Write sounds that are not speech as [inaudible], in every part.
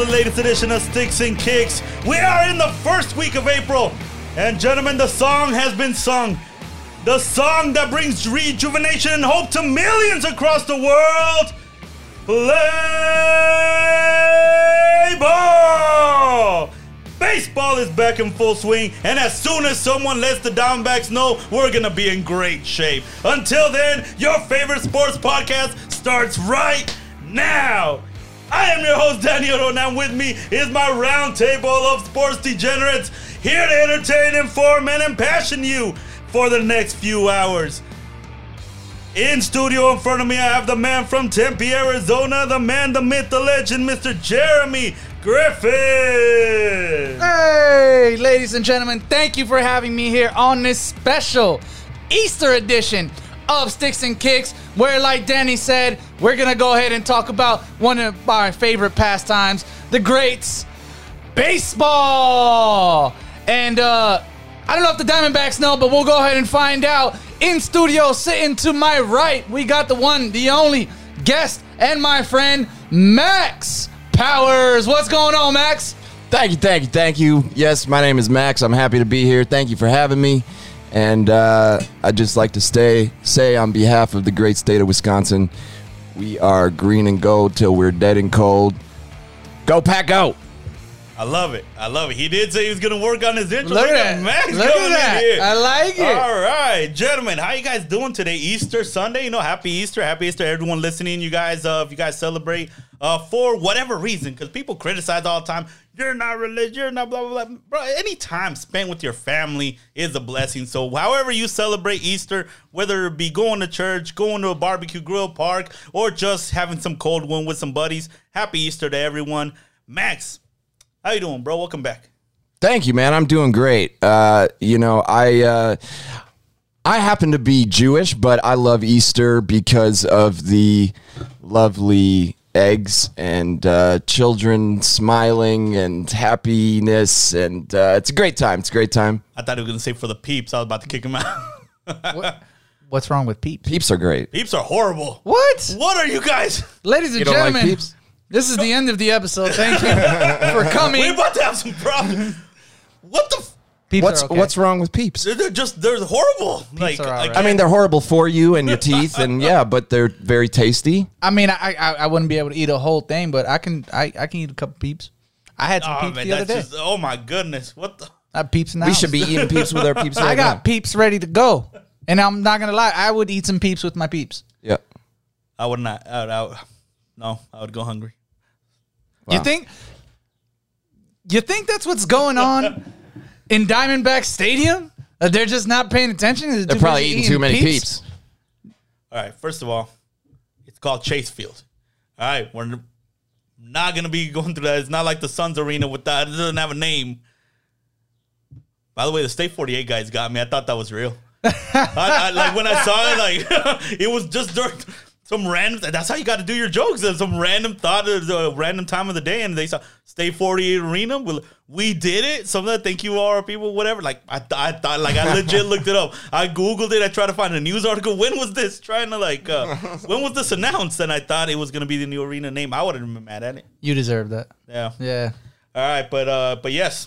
the latest edition of Sticks and Kicks. We are in the first week of April. And gentlemen, the song has been sung. The song that brings rejuvenation and hope to millions across the world. Play ball! Baseball is back in full swing, and as soon as someone lets the Diamondbacks know, we're gonna be in great shape. Until then, your favorite sports podcast starts right now. I am your host, Daniel, and I'm with me is my round table of sports degenerates here to entertain, inform, and impassion you for the next few hours. In studio in front of me, I have the man from Tempe, Arizona, the man, the myth, the legend, Mr. Jeremy Griffin. Hey, ladies and gentlemen, thank you for having me here on this special Easter edition of Sticks and Kicks, where, like Danny said, we're gonna go ahead and talk about one of our favorite pastimes, the greats, baseball. And uh, I don't know if the Diamondbacks know, but we'll go ahead and find out. In studio, sitting to my right, we got the one, the only guest, and my friend Max Powers. What's going on, Max? Thank you, thank you, thank you. Yes, my name is Max. I'm happy to be here. Thank you for having me. And uh, I'd just like to stay, say on behalf of the great state of Wisconsin, we are green and gold till we're dead and cold. Go, Pack, go! I love it. I love it. He did say he was going to work on his intro. Look at that. Max Look coming in at that. here. I like it. All right, gentlemen, how you guys doing today? Easter Sunday, you know, happy Easter, happy Easter, everyone listening. You guys, uh, if you guys celebrate uh, for whatever reason, because people criticize all the time. You're not religious. You're not blah blah blah. Bro, any time spent with your family is a blessing. So, however you celebrate Easter, whether it be going to church, going to a barbecue grill park, or just having some cold one with some buddies, happy Easter to everyone. Max, how you doing, bro? Welcome back. Thank you, man. I'm doing great. Uh, you know, I uh, I happen to be Jewish, but I love Easter because of the lovely eggs and uh, children smiling and happiness, and uh, it's a great time. It's a great time. I thought he was gonna say for the peeps. I was about to kick him out. [laughs] What's wrong with peeps? Peeps are great. peeps are horrible. What? What are you guys? Ladies and You don't like gentlemen, peeps? this is the end of the episode. Thank you for coming. [laughs] We're about to have some problems. what the? F- Peeps What's are okay. what's wrong with peeps? they're, they're just they're horrible. like, are I. I mean, they're horrible for you and your [laughs] teeth, and yeah, but they're very tasty. I mean, I, I I wouldn't be able to eat a whole thing, but I can I, I can eat a couple peeps. I had some Oh peeps man, the other that's day. just oh my goodness. What the? I have peeps in the We house. should be eating peeps with our peeps. [laughs] I got now. peeps ready to go, and I'm not gonna lie. I would eat some peeps with my peeps. Yeah. I would not. I would, I would, no, I would go hungry. You think? You think that's what's going on [laughs] in Diamondback Stadium? That they're just not paying attention. They're, They're probably busy eating too many peeps. All right. First of all, it's called Chase Field. All right, we're not gonna be going through that. It's not like the Suns Arena with that. It doesn't have a name. By the way, the State 48 guys got me. I thought that was real. [laughs] I, I, like when I saw it, like [laughs] it was just during some random. That's how you got to do your jokes. There's some random thought, of a random time of the day, and they saw State 48 Arena. Well, we did it. Some of the thank you all people, whatever. Like I, th- I thought, like I legit looked it up. I googled it. I tried to find a news article. When was this? Trying to like, uh, when was this announced? And I thought it was gonna be the new arena name. I wouldn't have been mad at it. You deserve that. Yeah. Yeah. All right, but uh, but yes,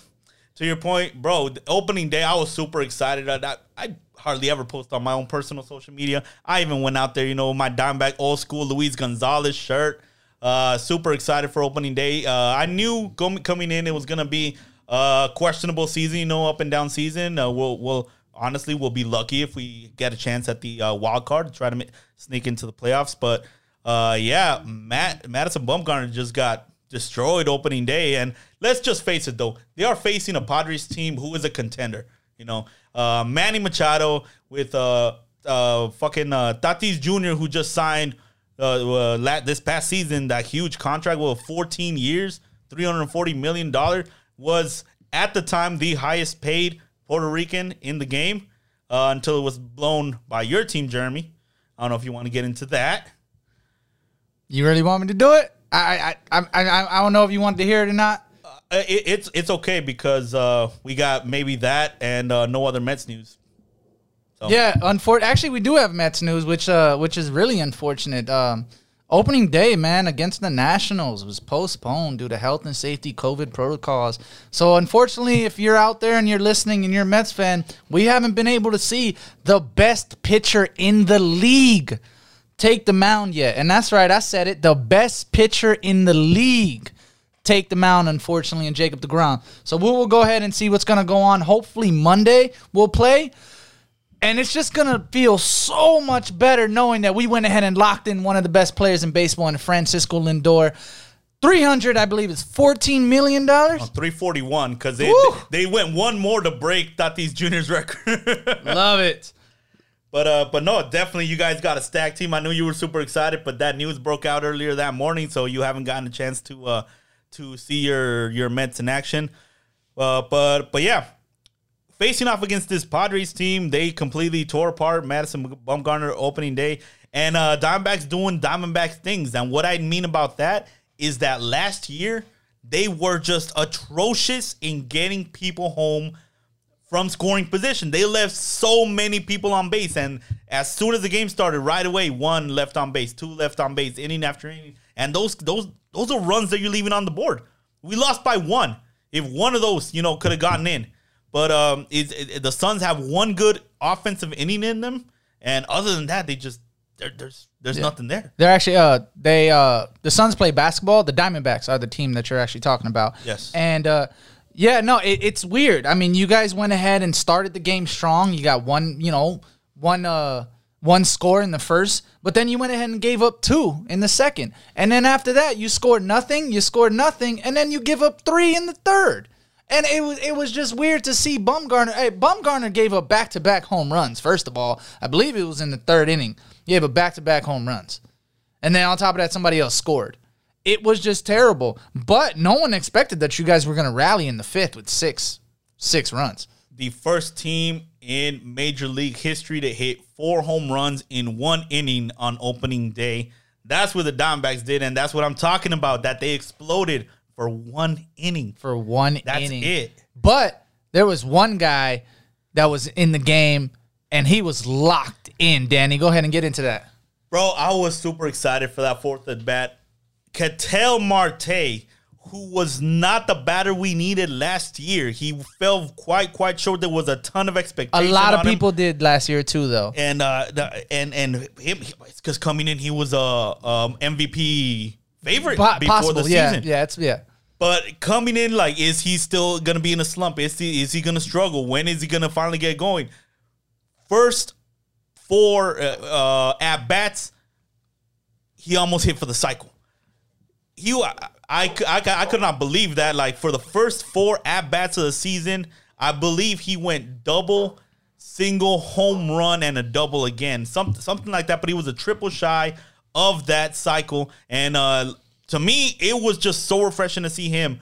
to your point, bro. The opening day, I was super excited. I, I, I hardly ever post on my own personal social media. I even went out there, you know, my Dimeback old school Luis Gonzalez shirt. Uh, super excited for opening day. Uh, I knew coming in it was gonna be a questionable season, you know, up and down season. Uh, we'll we'll honestly we'll be lucky if we get a chance at the uh, wild card to try to ma- sneak into the playoffs. But uh, yeah, Matt Madison Bumgarner just got destroyed opening day. And let's just face it, though, they are facing a Padres team who is a contender. You know, uh, Manny Machado with uh, uh, fucking uh, Tatis Jr., who just signed uh, uh, this past season that huge contract with 14 years, $340 million, was at the time the highest paid Puerto Rican in the game uh, until it was blown by your team, Jeremy. I don't know if you want to get into that. You really want me to do it? I I I I, I don't know if you want to hear it or not. Uh, it, it's it's okay because uh, we got maybe that and uh, no other Mets news. So Yeah, unfor- actually, we do have Mets news, which uh, which is really unfortunate. Um, Opening day, man, against the Nationals was postponed due to health and safety COVID protocols. So, unfortunately, if you're out there and you're listening and you're a Mets fan, we haven't been able to see the best pitcher in the league take the mound yet. And that's right, I said it. The best pitcher in the league take the mound, unfortunately, and Jacob DeGrom. So we will go ahead and see what's going to go on. Hopefully, Monday we'll play. And it's just going to feel so much better knowing that we went ahead and locked in one of the best players in baseball in Francisco Lindor. 300, I believe, is $14 million. 341 because they, Woo! they went one more to break Tatis Jr.'s record. [laughs] Love it. But uh, but no, definitely you guys got a stack team. I knew you were super excited, but that news broke out earlier that morning, so you haven't gotten a chance to uh to see your your Mets in action. Uh, but but yeah, facing off against this Padres team, they completely tore apart Madison Bumgarner opening day, and uh, Diamondbacks doing Diamondbacks things. And what I mean about that is that last year they were just atrocious in getting people home from scoring position. They left so many people on base, and as soon as the game started, right away, one left on base, two left on base, inning after inning, and those those those are runs that you're leaving on the board. We lost by one. If one of those, you know, could have gotten in, but um, it, it, the Suns have one good offensive inning in them, and other than that, they just there, there's there's nothing there. They're actually uh they uh the Suns play basketball. The Diamondbacks are the team that you're actually talking about. Yes. And uh yeah, no, it, it's weird. I mean, you guys went ahead and started the game strong. You got one, you know, one uh one score in the first, but then you went ahead and gave up two in the second. And then after that, you scored nothing, you scored nothing, and then you give up three in the third. And it was it was just weird to see Bumgarner. Hey, Bumgarner gave up back to back home runs. First of all, I believe it was in the third inning. He gave up back to back home runs, and then on top of that, somebody else scored. It was just terrible. But no one expected that you guys were going to rally in the fifth with six six runs. the first team in Major League history to hit four home runs in one inning on opening day. That's what the Diamondbacks did, and that's what I'm talking about. That they exploded for one inning. for one That's inning. it. But there was one guy that was in the game and he was locked in. Danny, go ahead and get into that. Bro, I was super excited for that fourth at bat. Ketel Marte, who was not the batter we needed last year, he fell quite quite short. There was a ton of expectation. A lot of on him. people did last year too, though. and uh the, and and him because coming in he was a um MVP favorite Po- before possible, the yeah, season. yeah, it's yeah. But coming in like, is he still gonna be in a slump? Is he is he gonna struggle? When is he gonna finally get going? First four uh, uh, at bats, he almost hit for the cycle. He, I, I, I, I could not believe that. Like for the first four at bats of the season, I believe he went double, single, home run, and a double again, something something like that. But he was a triple shy of that cycle, and uh, to me, it was just so refreshing to see him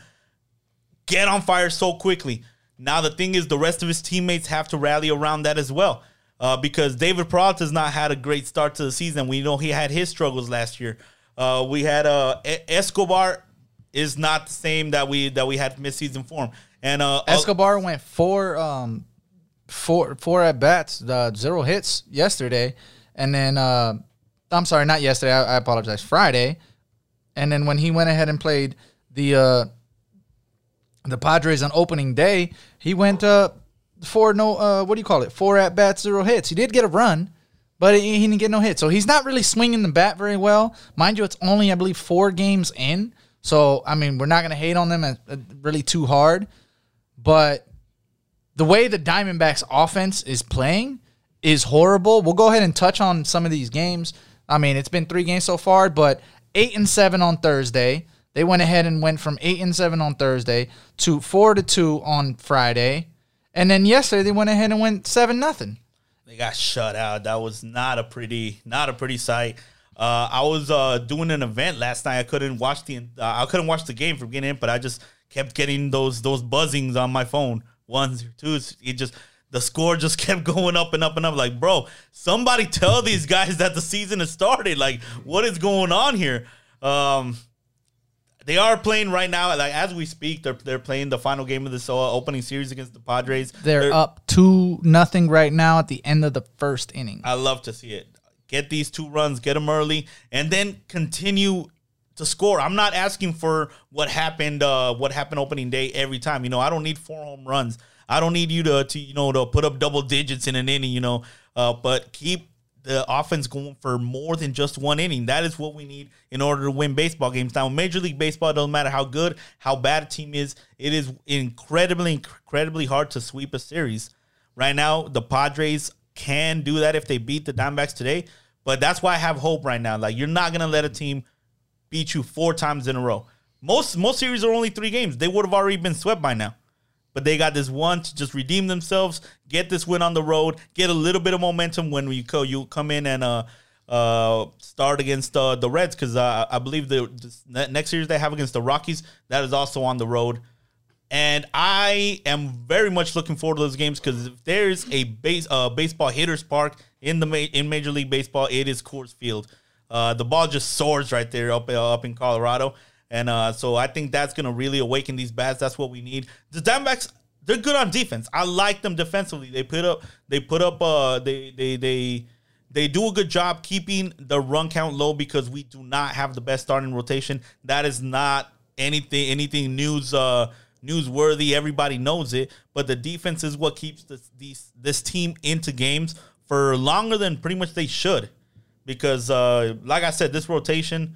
get on fire so quickly. Now the thing is, the rest of his teammates have to rally around that as well. Uh, because David Peralta has not had a great start to the season. We know he had his struggles last year. Uh, we had uh, Escobar is not the same that we that we had midseason form. And uh, Escobar went four, um, four, four at bats, uh, zero hits yesterday, and then uh, I'm sorry, not yesterday. I, I apologize. Friday, and then when he went ahead and played the uh, the Padres on opening day, he went uh, four no uh, what do you call it? Four at bats, zero hits. He did get a run. But he he didn't get no hit. So he's not really swinging the bat very well. Mind you, it's only, I believe, four games in. So, I mean, we're not to hate on them uh, uh, really too hard. But the way the Diamondbacks offense is playing is horrible. We'll go ahead and touch on some of these games. I mean, it's been three games so far, but eight and seven on Thursday. They went ahead and went from eight and seven on Thursday to four to two on Friday. And then yesterday they went ahead and went seven nothing. they got shut out. That was not a pretty, not a pretty sight. Uh, I was uh, doing an event last night. I couldn't watch the, uh, I couldn't watch the game from getting in, but I just kept getting those those buzzings on my phone. Ones, twos. It just the score just [laughs] kept going up and up and up. Like, bro, somebody tell these guys that the season has started. Like, what is going on here? Um, they are playing right now. Like as we speak, they're they're playing the final game of the uh, opening series against the Padres. They're, up two nothing right now at the end of the first inning. I love to see it. Get these two runs, get them early, and then continue to score. I'm not asking for what happened uh what happened opening day every time. You know, I don't need four home runs. I don't need you to to you know to put up double digits in an inning, you know. Uh but keep the offense going for more than just one inning. That is what we need in order to win baseball games. Now, Major League Baseball doesn't matter how good, how bad a team is. It is incredibly, incredibly hard to sweep a series. Right now, the Padres can do that if they beat the Diamondbacks today. But that's why I have hope right now. Like you're not gonna let a team beat you four times in a row. Most most series are only three games. They would have already been swept by now. But they got this one to just redeem themselves, get this win on the road, get a little bit of momentum when you go, you come in and uh uh start against uh, the Reds because uh, I believe the next series they have against the Rockies that is also on the road. And I am very much looking forward to those games because if there's a base uh, baseball hitters park in the in Major League Baseball, it is Coors Field. Uh, the ball just soars right there up uh, up in Colorado, and uh, so I think that's gonna really awaken these bats. That's what we need. The Diamondbacks, they're good on defense. I like them defensively. They put up, they put up, uh, they they they they do a good job keeping the run count low because we do not have the best starting rotation. That is not anything anything news uh newsworthy. Everybody knows it, but the defense is what keeps this these this team into games for longer than pretty much they should. Because uh like I said, this rotation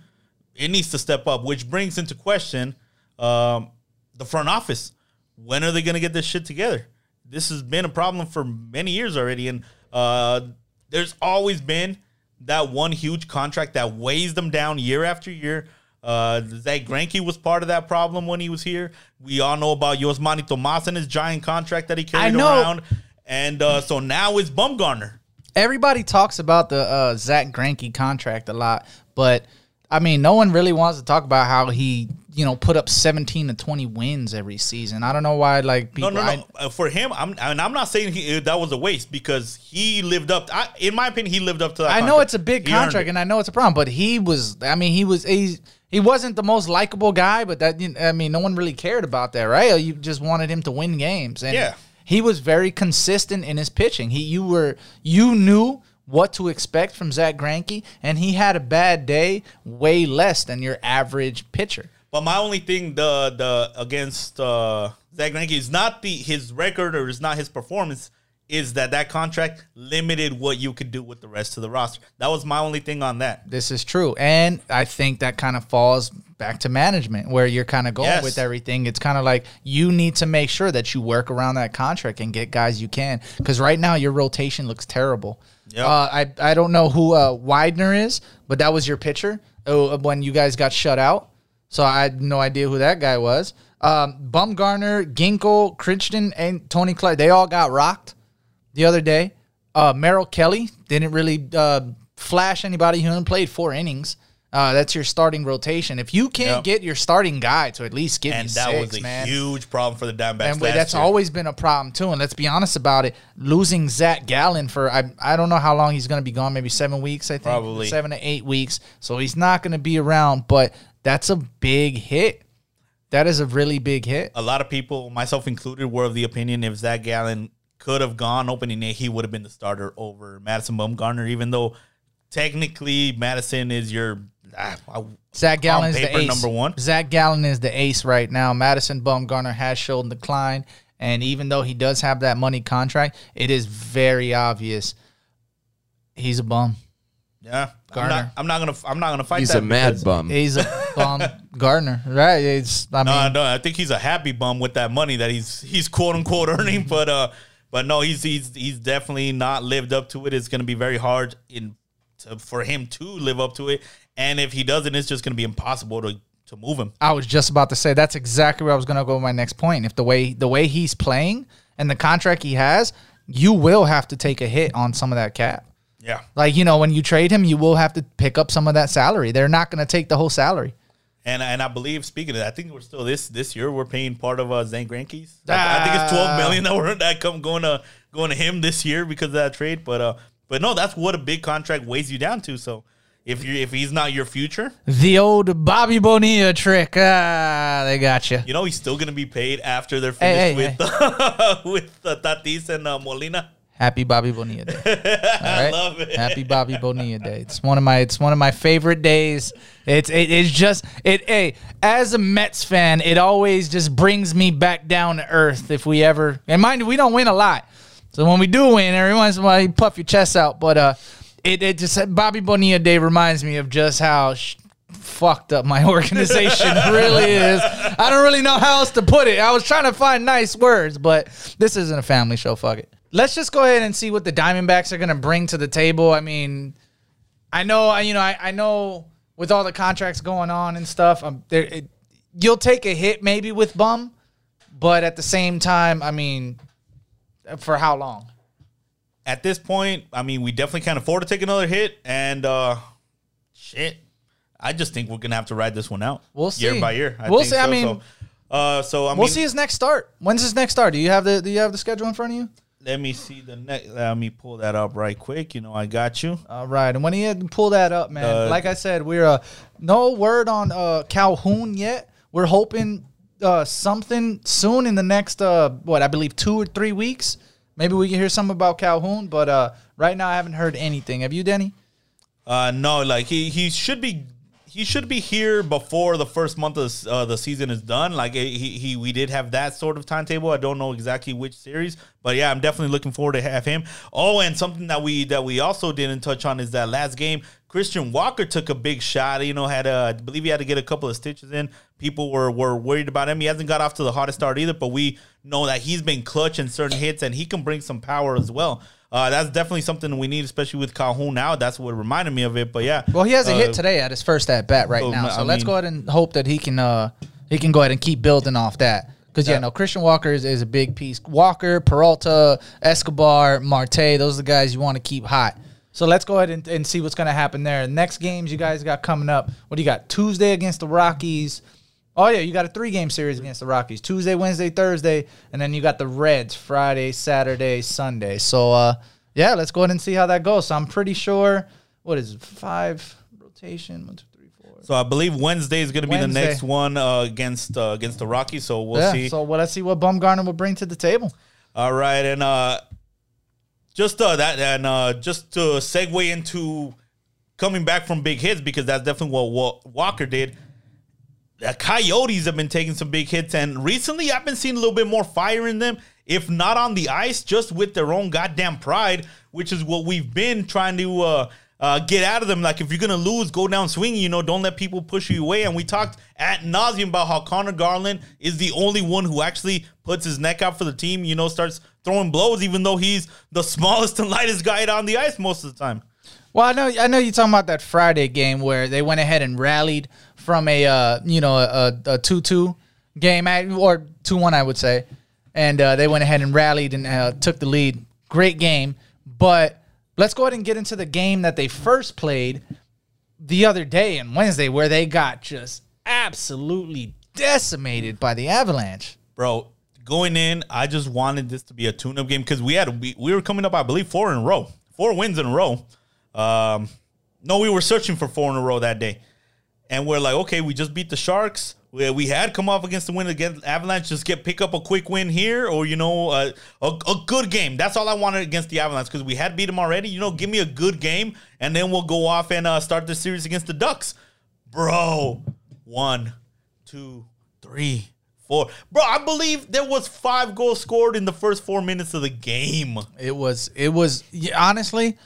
it needs to step up, which brings into question um, the front office. When are they going to get this shit together? This has been a problem for many years already, and uh, there's always been that one huge contract that weighs them down year after year. Uh, Zach Greinke was part of that problem when he was here. We all know about Yasmany Tomas and his giant contract that he carried around, and uh, so now it's Bumgarner. Everybody talks about the uh, Zach Greinke contract a lot, but I mean, no one really wants to talk about how he, you know, put up seventeen to twenty wins every season. I don't know why, like people. No, no, I- no. Uh, for him, I'm and I'm not saying he, that was a waste because he lived up. I, in my opinion, he lived up to that. I know it's a big He contract, and I know it's a problem, but he was. I mean, he was. He, he wasn't the most likable guy, but that. I mean, no one really cared about that, right? You just wanted him to win games, and Yeah. He was very consistent in his pitching. He, you were, you knew what to expect from Zach Greinke, and he had a bad day, way less than your average pitcher. But my only thing, the the against uh, Zach Greinke is not the his record or is not his performance. Is that that contract limited what you could do with the rest of the roster? That was my only thing on that. This is true. And I think that kind of falls back to management where you're kind of going Yes. with everything. It's kind of like you need to make sure that you work around that contract and get guys you can. Because right now your rotation looks terrible. Yep. Uh, I, I don't know who uh, Widener is, but that was your pitcher uh, when you guys got shut out. So I had no idea who that guy was. Um, Bumgarner, Ginkel, Crichton, and Tony Clark, they all got rocked the other day. Uh, Merrill Kelly didn't really uh, flash anybody. He only played four innings. Uh, that's your starting rotation. If you can't Yep. get your starting guy to at least give And you that six, was a man. huge problem for the Diamondbacks. and that's year. always been a problem too. And let's be honest about it. Losing Zach Gallen for I I don't know how long he's going to be gone. Maybe seven weeks. I think Probably. seven to eight weeks. So he's not going to be around. But that's a big hit. That is a really big hit. a lot of people, myself included, were of the opinion if Zach Gallen could have gone opening day, he would have been the starter over Madison Bumgarner, even though technically Madison is your ah, Zach Gallen is the ace. number one. Zach Gallen is the ace right now. Madison Bumgarner has shown decline, and even though he does have that money contract, it is very obvious he's a bum. Yeah, I'm Garner. not, I'm not gonna. I'm not gonna fight He's that. a mad bum. He's a bum. [laughs] Gardner, right? It's I mean, No, no, I think he's a happy bum with that money that he's he's quote unquote earning, but uh, but no, he's he's he's definitely not lived up to it. It's gonna be very hard in to, for him to live up to it, and if he doesn't, it's just gonna be impossible to to move him. I was just about to say that's exactly where I was going to go with my next point. If the way the way he's playing and the contract he has, you will have to take a hit on some of that cap. Yeah, Like you know, when you trade him, you will have to pick up some of that salary. They're not going to take the whole salary. And and I believe speaking of that, I think we're still this this year we're paying part of uh, Zane Greinke's. I, I think it's twelve million that we're that come going to going to him this year because of that trade. But uh, but no, that's what a big contract weighs you down to. So if you if he's not your future, The old Bobby Bonilla trick. Ah, they got you. you know he's still gonna be paid after they're finished hey, with [laughs] with uh, Tatis and uh, Molina. Happy Bobby Bonilla Day. [laughs] All right? love it. Happy Bobby Bonilla Day. It's one of my it's one of my favorite days. It's it, it's just it hey, as a Mets fan, it always just brings me back down to earth if we ever and mind you, we don't win a lot. So when we do win, every once in a while you puff your chest out. But uh it, it just Bobby Bonilla Day reminds me of just how sh- fucked up my [laughs] organization really is. I don't really know how else to put it. I was trying to find nice words, but this isn't a family show. Fuck it. Let's just go ahead and see what the Diamondbacks are going to bring to the table. I mean, I know, you know, I, I know with all the contracts going on and stuff, um, there, it, you'll take a hit maybe with Bum, but at the same time, I mean, for how long? At this point, I mean, we definitely can't afford to take another hit, and uh shit, I just think we're gonna have to ride this one out. We'll see. year by year. I We'll see. I mean- so, uh, so I We'll mean, see his next start. When's his next start? Do you have the Do you have the schedule in front of you? Let me see the next. Let me pull that up right quick. You know, I got you. All right, and when he had pull that up, man, Uh, like I said, we're uh, no word on uh, Calhoun yet. We're hoping uh, something soon in the next uh, what I believe two or three weeks. Maybe we can hear something about Calhoun, but uh, right now I haven't heard anything. Have you, Denny? Uh, no, like he he should be he should be here before the first month of uh, the season is done. Like he he we did have that sort of timetable. I don't know exactly which series, but yeah, I'm definitely looking forward to have him. Oh, and something that we that we also didn't touch on is that last game. Christian Walker took a big shot. You know, had a, I believe he had to get a couple of stitches in. People were were worried about him. He hasn't got off to the hottest start either, but we know that he's been clutch in certain hits and he can bring some power as well. Uh, that's definitely something we need, especially with Calhoun now. That's what reminded me of it. But yeah, Well, he has a uh, hit today at his first at bat right so, now. I So let's mean- go ahead and hope that he can uh, he can go ahead and keep building off that. Because yeah, Yeah. no, Christian Walker is, is a big piece. Walker, Peralta, Escobar, Marte, those are the guys you want to keep hot. So let's go ahead and, and see what's going to happen there. Next games you guys got coming up. What do you got? Tuesday against the Rockies. Oh yeah, you got a three game series against the Rockies. Tuesday, Wednesday, Thursday, and then you got the Reds Friday, Saturday, Sunday. So uh yeah, let's go ahead and see how that goes. So I'm pretty sure what is it, five rotation, one, two, three, four. So I believe Wednesday is going to be the next one uh, against uh, against the Rockies. So we'll yeah. see. So well, let's see what Bumgarner will bring to the table. All right, and uh, just uh, that, and uh, just to segue into coming back from big hits because that's definitely what, what Walker did. The Coyotes have been taking some big hits, and recently I've been seeing a little bit more fire in them. If not on the ice, just with their own goddamn pride, which is what we've been trying to uh, uh, get out of them. Like if you're gonna lose, go down swinging. You know, don't let people push you away. And we talked at nauseum about how Conor Garland is the only one who actually puts his neck out for the team. You know, starts throwing blows, even though he's the [laughs] smallest and lightest guy on the ice most of the time. Well, I know I know you're talking about that Friday game where they went ahead and rallied from a uh, you know a, a two-two game at- or two-one, I would say, and uh, they went ahead and rallied and uh, took the lead. Great game, but let's go ahead and get into the game that they first played the other day and Wednesday, where they got just absolutely decimated by the Avalanche. bro. Going in, I just wanted this to be a tune-up game because we had we, we were coming up, I believe, four in a row, four wins in a row. Um, no, we were searching for four in a row that day, and we're like, okay, we just beat the Sharks. We, we had come off against the win against Avalanche. Just get pick up a quick win here, or you know, uh, a a good game. That's all I wanted against the Avalanche because we had beat them already. You know, give me a good game, and then we'll go off and uh, start the series against the Ducks, bro. One, two, three, four. Bro, I believe there was five goals scored in the first four minutes of the game. It was it was yeah, honestly,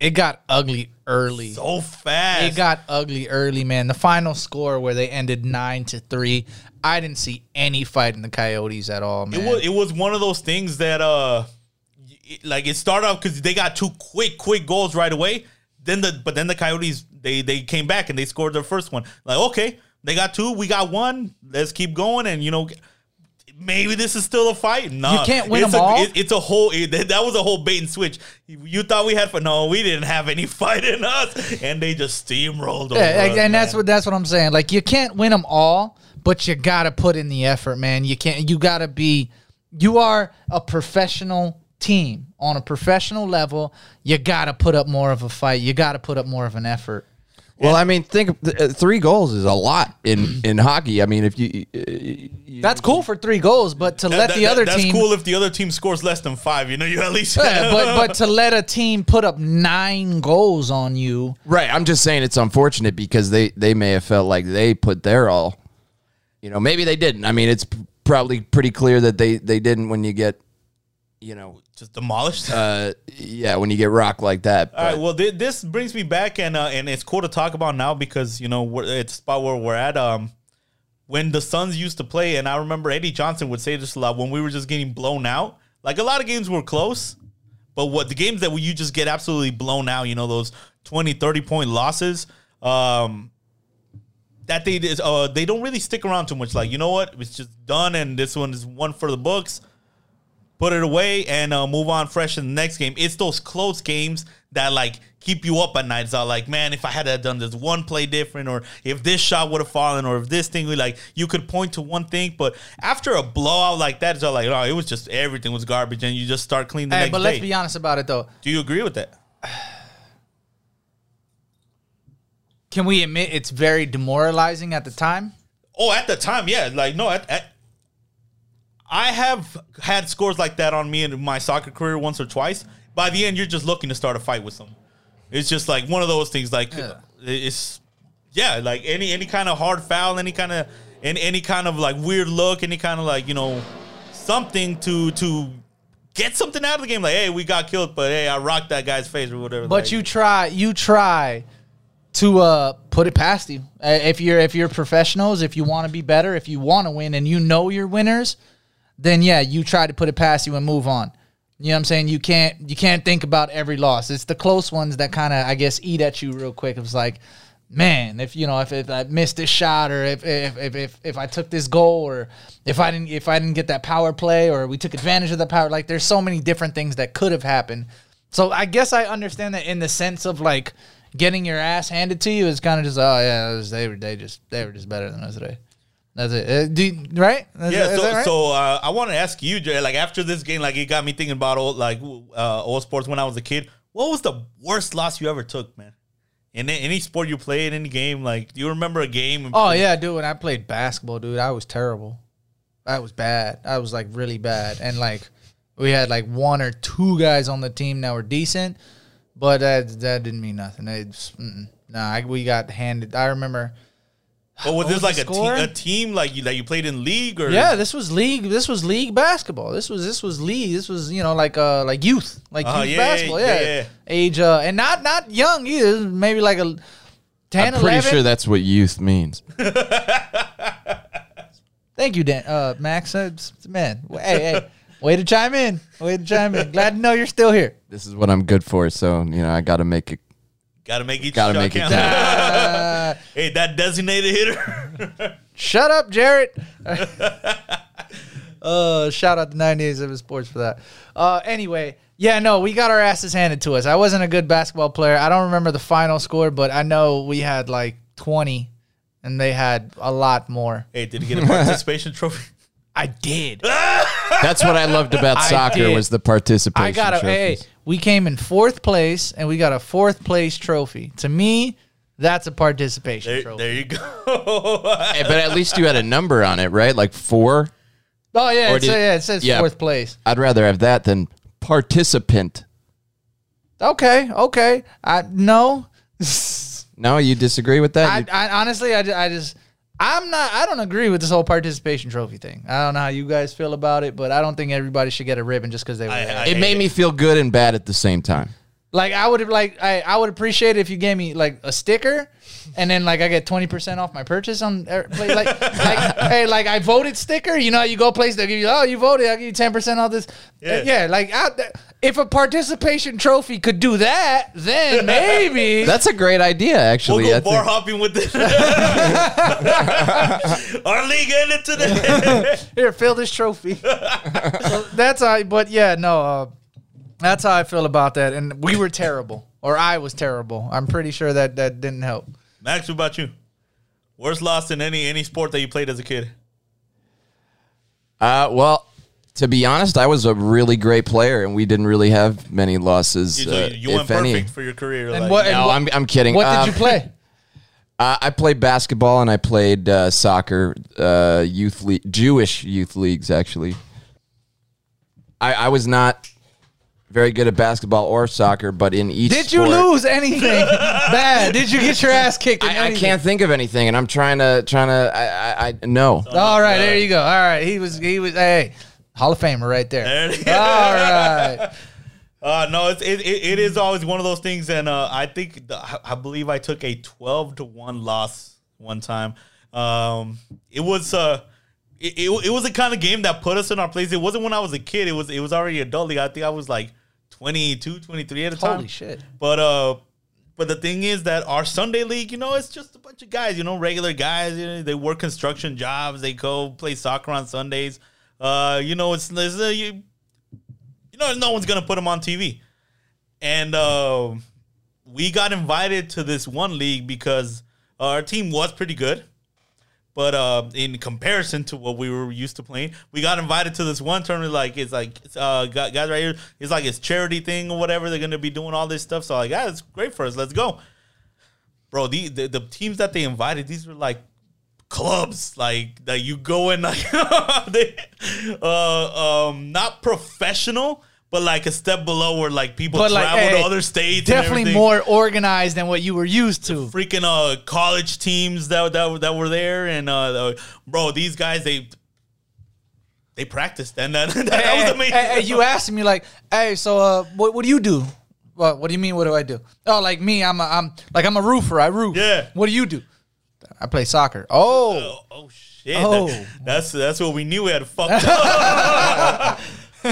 it got ugly early. So fast. It got ugly early, man. The final score where they ended nine to three. I didn't see any fight in the Coyotes at all, man. It was it was one of those things that uh, it- like it started off because they got two quick quick goals right away. Then the but then the Coyotes they they came back and they scored their first one. Like okay, they got two, we got one. Let's keep going and you know. Maybe this is still a fight. No, You can't win it's them a, all? it- it's a whole. It, that was a whole bait and switch. You thought we had for no, we didn't have any [laughs] fight in us, and they just steamrolled yeah, us, and that's what that's what I'm saying. Like you can't win them all, but you gotta put in the effort, man. You can't. You gotta be. You are a professional team on a professional level. You gotta put up more of a fight. You gotta put up more of an effort. Well, I mean, think uh, three goals is a lot in [clears throat] in hockey. I mean, if you, uh, That's cool for three goals, but to let That- the that- other that's team, cool if the other team scores less than five. You know, you at least. Yeah, [laughs] but but to let a team put up nine goals on you, right? I'm just saying it's unfortunate because they they may have felt like they put their all. You know, maybe they didn't. I mean, it's p- probably pretty clear that they they didn't when you get, you know, just demolished. uh, yeah, when you get rocked like that. All right. Well, thi- this brings me back, and uh, and it's cool to talk about now because you know we're, it's spot where we're at. Um, when the Suns used to play, and I remember Eddie Johnson would say this a lot when we were just getting blown out. Like a lot of games were close, but what the games that you just get absolutely blown out, you know, those 20, 30 point losses. Um, that they uh, they don't really stick around too much. Like you know what, it's just done, and this one is one for the books put it away and uh, move on fresh in the next game. It's those close games that like keep you up at night. It's all like, man, if I had done this one play different, or if this shot would have fallen, or if this thing would like you could point to one thing, but after a blowout like that, it's all like, oh, it was just everything was garbage, and you just start cleaning the Hey, next but let's day. be honest about it though. Do you agree with that? [sighs] Can we admit it's very demoralizing at the time? Oh, at the time, yeah. Like no, at, at I have had scores like that on me in my soccer career once or twice. By the end, you're just looking to start a fight with someone. It's just like one of those things. Like Yeah. it's yeah, like any any kind of hard foul, any kind of any any kind of like weird look, any kind of like you know something to to get something out of the game. Like hey, we got killed, but hey, I rocked that guy's face or whatever. But Like, you try, you try to uh, put it past you. Uh, if you're if you're professionals, if you want to be better, if you want to win, and you know you're winners, then yeah, you try to put it past you and move on. You know what I'm saying? You can't you can't think about every loss. It's the close ones that kind of I guess eat at you real quick. It's like, man, if you know if, if I missed this shot or if if, if if if I took this goal or if I didn't if I didn't get that power play or we took advantage of the power, like there's so many different things that could have happened. So I guess I understand that in the sense of like getting your ass handed to you is kind of just oh yeah was- they were they just they were just better than us today. That's it. Uh, do you- right? Is Yeah, is so right? so uh, I want to ask you, Jay. Like after this game, like it got me thinking about old like uh, old sports when I was a kid. What was the worst loss you ever took, man? In any sport you played, in any game, like do you remember a game? Oh yeah, dude. When I played basketball, dude, I was terrible. I was bad. I was like really bad, and like we had like one or two guys on the team that were decent, but that that didn't mean nothing. It's, nah, I, we got handed. I remember. But was what this was like a, te- a team like you that you played in league or Yeah, this was league. This was league basketball. This was this was league. This was you know like uh like youth like Uh-huh, youth yeah, yeah, basketball. yeah, Yeah, yeah. age uh and not not young either. Maybe like a 10, I'm pretty 11. sure that's what youth means. [laughs] Thank you, Dan. Uh, Max, uh, man, hey, hey, way to chime in. Way to chime in. Glad to know you're still here. This is what I'm good for. So you know, I got to make it. Gotta make each Gotta shot make it count. Uh, [laughs] hey, that designated hitter. [laughs] shut up, Jarrett. [laughs] uh, shout out the to 97 Sports for that. Uh, anyway, yeah, no, we got our asses handed to us. I wasn't a good basketball player. I don't remember the final score, but I know we had like 20, and they had a lot more. hey, did you get a participation trophy? I did. That's what I loved about I soccer did. was the participation. I got a hey. Trophies. We came in fourth place, and we got a fourth place trophy. To me, that's a participation There, trophy. there you go. Hey, but at least you had a number on it, right? Like four. Oh yeah, Or it, did- sa- yeah, it says yeah. fourth place. I'd rather have that than participant. Okay, okay. I no. [laughs] No, you disagree with that? I, I honestly, I, I just, I'm not. I don't agree with this whole participation trophy thing. I don't know how you guys feel about it, but I don't think everybody should get a ribbon just because they were I- there. I- it made me feel good and bad at the same time. like I would have like I, I would appreciate it if you gave me like a sticker. And then, like, I get twenty percent off my purchase on er, like, like, [laughs] hey, like I voted sticker. You know, you go place they give you, oh, you voted, I'll give you ten percent off this. Yeah. Yeah, like, I, if a participation trophy could do that, then [laughs] maybe That's a great idea, actually. We'll I go bar think- hopping with this. [laughs] Our league ended today. [laughs] Here, fill this trophy. so that's how. But yeah, no. Uh, that's how I feel about that. And we were terrible, or I was terrible. I'm pretty sure that that didn't help. Max, what about you? Worst loss in any any sport that you played as a kid? Uh, well, to be honest, I was a really great player, and we didn't really have many losses. You, uh, you, you went if any. perfect for your career. And like, what- and No, I'm, I'm kidding. What Um, did you play? [laughs] Uh, I played basketball and I played uh, soccer, uh, youth league, Jewish youth leagues actually. I, I was not very good at basketball or soccer, but in each. Did you sport- lose anything [laughs] bad? Did you get your ass kicked? In I, I anything? can't think of anything, and I'm trying to trying to. I, I, I no. All right, there you go. All right, he was he was hey, Hall of Famer right there. There it is. All right. [laughs] Uh, no, it's, it, it, it is always one of those things, and uh, I think the, I- believe I took a twelve to one loss one time. Um, it was uh, it, it, it was the kind of game that put us in our place. It wasn't when I was a kid. It was it was already adult league. I think I was like 22, 23 at the time. Holy shit. But uh, but the thing is that our Sunday league, you know, it's just a bunch of guys, you know, regular guys. You know, they work construction jobs. They go play soccer on Sundays. Uh, you know, it's, it's uh, you, you know, no one's gonna put them on TV. And uh, we got invited to this one league because our team was pretty good. But uh, in comparison to what we were used to playing, we got invited to this one tournament. Like it's like it's, uh, guys right here. It's like it's charity thing or whatever. They're gonna be doing all this stuff. So like, yeah, it's great for us. Let's go, bro. The the, the teams that they invited, these were like clubs, like that you go in [laughs] like they, uh, um, not professional, but like a step below where like people But, like, travel hey, to other states. Definitely more organized than what you were used to. freaking uh college teams that that, that were there and uh the- bro these guys they they practiced and that, [laughs] that, Hey, was amazing hey, you asked me like, hey, so uh, what what do you do? What what do you mean? What do I do? Oh, like me, I'm a, I'm like I'm a roofer. I roof. Yeah. What do you do? I play soccer. Oh, oh, oh shit Oh. That- that's that's what we knew we had fucked up [laughs]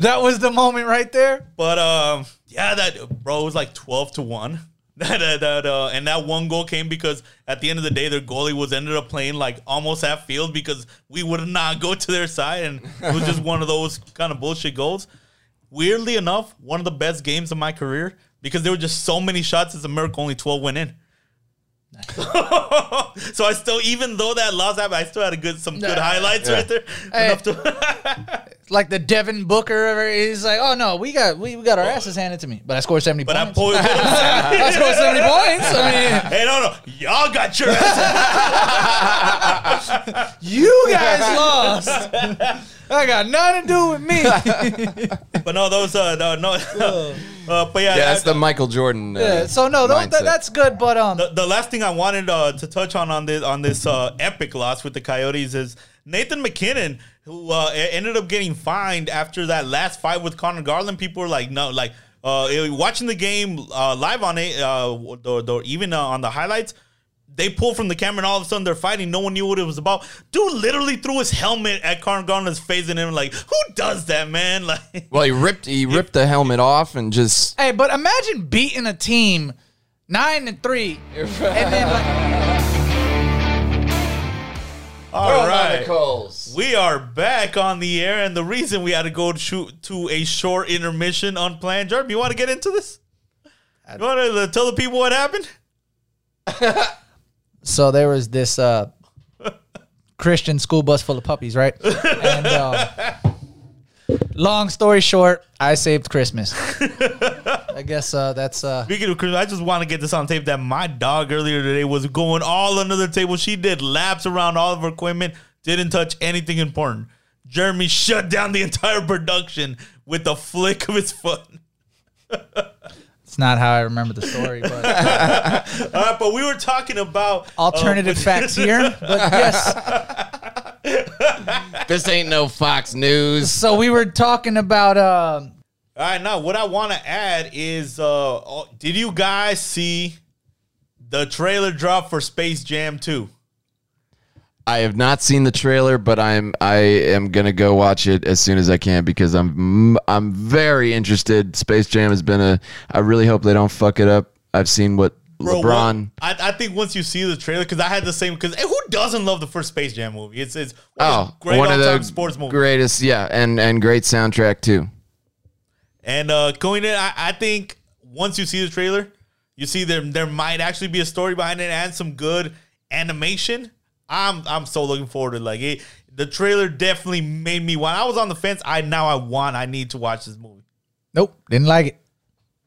that was the moment right there. but um yeah that bro it was like 12 to 1 [laughs] that, that, uh, and that one goal came because at the end of the day their goalie was ended up playing like almost half field because we would not go to their side and it was just one of those kind of bullshit goals weirdly enough, one of the best games of my career because there were just so many shots as a miracle, only 12 went in. [laughs] so I still, even though that loss happened, I still had a good some good highlights Yeah. right there. Hey. Enough to [laughs] [laughs] Like the Devin Booker, he's like, oh no, we got we, we got our asses handed to me, but I scored seventy but I points. pulled [laughs] [laughs] I scored seventy points. I mean, Hey, no, no, y'all got your ass. [laughs] you guys lost. I got nothing to do with me. but no, those uh, no, no. uh, but yeah, Yeah, that's that- the Michael Jordan. Uh, yeah, so no, tho- mindset. that, that's good, but um, the, the last thing I wanted uh, to touch on on this on this uh, epic loss with the Coyotes is Nathan MacKinnon, who uh, ended up getting fined after that last fight with Conor Garland. People were like, no, like uh, watching the game uh, live on it, uh, or, or even uh, on the highlights. They pull from the camera and all of a sudden they're fighting. No one knew what it was about. Dude literally threw his helmet at Conor Garland's face and him like, who does that, man? [laughs] Like, well, he ripped he ripped the helmet off and just hey, but imagine beating a team nine and three, [laughs] and then like, all right. We are back on the air, and the reason we had to go to, to a short intermission unplanned. Jeremy, you want to get into this? You want to tell the people what happened? [laughs] so there was this uh, [laughs] Christian school bus full of puppies, right? [laughs] And uh, long story short, I saved Christmas. [laughs] I guess uh, that's uh, Speaking of Christmas, I just want to get this on tape that my dog earlier today was going all under the table. She did laps around all of her equipment, didn't touch anything important. Jeremy shut down the entire production with a flick of his foot. [laughs] it's not how I remember the story, but [laughs] All right, but we were talking about uh, alternative facts here. But yes, [laughs] This ain't no Fox News. so we were talking about uh, All right, now what I want to add is, uh, oh, did you guys see the trailer drop for Space Jam 2? I have not seen the trailer, but I'm I am gonna go watch it as soon as I can because I'm I'm very interested. Space Jam has been a. I really hope they don't fuck it up. I've seen what Bro, LeBron. what- I, I think once you see the trailer, because I had the same. Because who doesn't love the first Space Jam movie? It's it's one of Oh, the great one of the sports movies. greatest, yeah, and and great soundtrack too. And uh, going in, I, I think once you see the trailer, you see there there might actually be a story behind it and some good animation. I'm I'm so looking forward to like it. The trailer definitely made me want. I was on the fence. I now I want. I need to watch this movie. nope, didn't like it.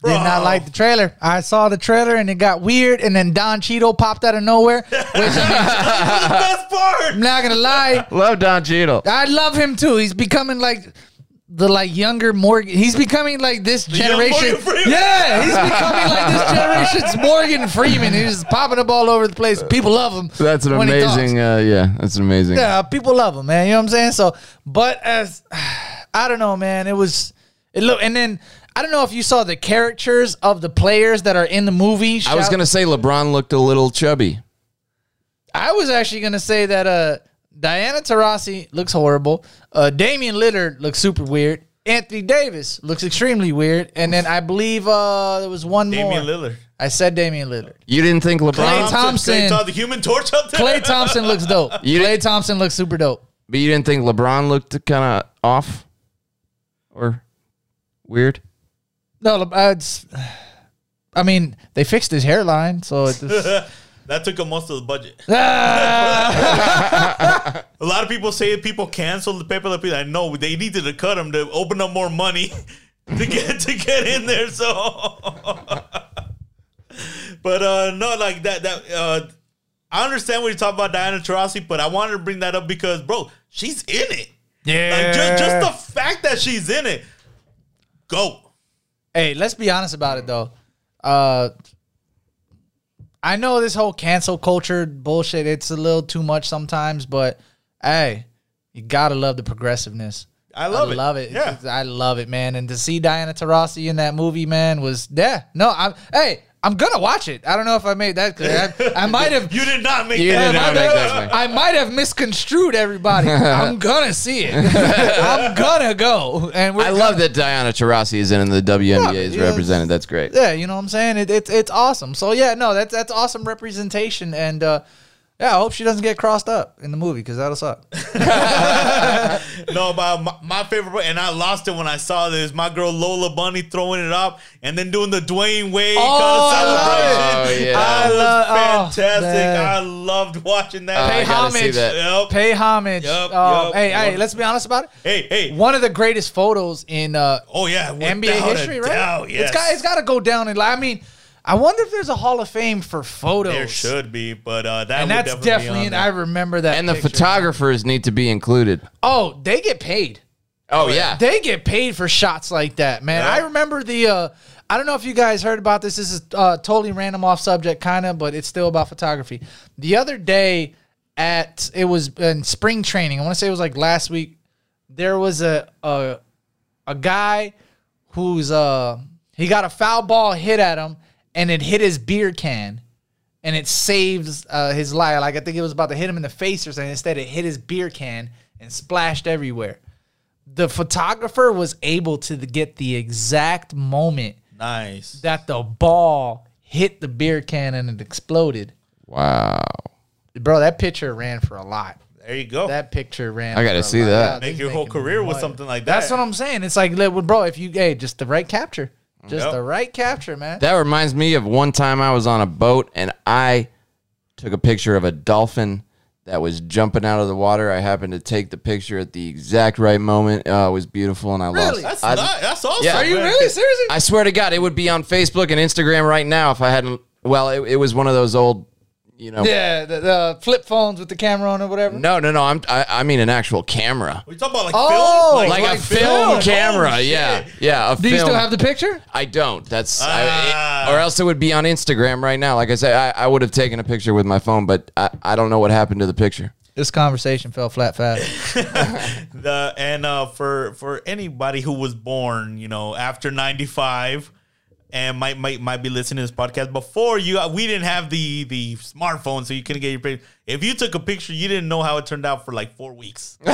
Did not like the trailer. I saw the trailer and it got weird, and then Don Cheadle popped out of nowhere. [laughs] Which I Best part. I'm not gonna lie, Love Don Cheadle. I love him too. He's becoming like the like younger Morgan. He's becoming like this young generation. Yeah, he's [laughs] becoming like this generation's Morgan Freeman. He's just popping up all over the place. People love him. That's an when he talks. amazing. Uh, yeah, that's an amazing. Yeah, people love him, man. You know what I'm saying? So, but as [sighs] I don't know, man, it was it look, and then I don't know if you saw the characters of the players that are in the movie. I was gonna say LeBron looked a little chubby. I was actually gonna say that uh Diana Taurasi looks horrible. Uh Damian Lillard looks super weird. Anthony Davis looks extremely weird. And then I believe uh there was one Damian more. Lillard. I said Damian Lillard. You didn't think LeBron, Klay Thompson. Klay Thompson, the Human Torch up there. Klay Thompson looks dope. [laughs] You Klay Thompson looks super dope. but you didn't think LeBron looked kind of off or weird. No, uh, it's, I mean, they fixed his hairline, so it just, [laughs] that took up most of the budget. [laughs] [laughs] A lot of people say people canceled the paper. Like, I know they needed to cut him to open up more money to get to get in there. So, but uh no, like that. That uh, I understand what you talk about, Diana Taurasi, but I wanted to bring that up because, bro, she's in it. yeah. Like just, just the fact that she's in it. Go. Hey, let's be honest about it though. Uh I know this whole cancel culture bullshit, it's a little too much sometimes, but hey, you gotta love the progressiveness. I love I it. love it. Yeah. I love it, man. And to see Diana Taurasi in that movie, man, was yeah. No, I'm hey, I'm gonna watch it. I don't know if I made that clear. I, I might have [laughs] You did not make You that. did not I make might- that clear. I might have misconstrued everybody. [laughs] I'm gonna see it. [laughs] I'm gonna go. And we're I love that Diana Taurasi is in and the WNBA is Yeah, represented. That's great. Yeah, you know what I'm saying? It, it's it's awesome. So yeah, no, that's that's awesome representation, and uh, yeah, I hope she doesn't get crossed up in the movie because that'll suck. [laughs] No, but my, my favorite, and I lost it when I saw this. My girl Lola Bunny throwing it up and then doing the Dwyane Wade Oh, I love celebration. it. Oh, yeah. I I love- oh, fantastic. man. I loved watching that. Pay I gotta see homage. that. Yep. Pay homage. Yup, Um, yup, hey, hey, let's be honest about it. Hey, hey. One of the greatest photos in uh, Oh yeah, NBA history, right? doubt, yes. It's got it's got to go down. And I mean, I wonder if there's a Hall of Fame for photos. there should be, but uh, that and would that's definitely, definitely. be in, on I remember that. And the picture. photographers need to be included. Oh, they get paid. Oh yeah. They get paid for shots like that, man. Yeah. I remember the. Uh, I don't know if you guys heard about this. This is uh, totally random off subject, kind of, but it's still about photography. The other day, at it was in spring training. I want to say it was like last week. There was a a, a guy who's uh he got a foul ball hit at him, and it hit his beer can. And it saves uh, his life. Like I think it was about to hit him in the face or something. Instead, it hit his beer can and splashed everywhere the photographer was able to get the exact moment nice. that the ball hit the beer can and it exploded. Wow. Bro, that picture ran for a lot. There you go. That picture ran. I gotta for a see lot. that. Make this your whole career with something like that. That's what I'm saying. It's like, bro, if you, hey, just the right capture, just Yep. the right capture, man. That reminds me of one time I was on a boat and I took a picture of a dolphin that was jumping out of the water. I happened to take the picture at the exact right moment. Uh, it was beautiful and I Really? lost. That's I, nice. That's awesome. Yeah. Are you man. really seriously? I swear to God, it would be on Facebook and Instagram right now if I hadn't. Well, it, it was one of those old, you know. yeah, the, the flip phones with the camera on or whatever. No, no, no. I'm. I, I mean an actual camera, We talking about like Oh, film, like, like a film. film Oh, camera. shit. yeah, yeah. A Do you film. still have the picture? I don't. That's Ah. I, it- or else it would be on Instagram right now. Like I said, I, I would have taken a picture with my phone, but I, I don't know what happened to the picture. This conversation fell flat fast. [laughs] the and uh for for anybody who was born you know after 95 and might might might be listening to this podcast before you uh, we didn't have the the smartphone so you couldn't get your picture if you took a picture you didn't know how it turned out for like four weeks [laughs]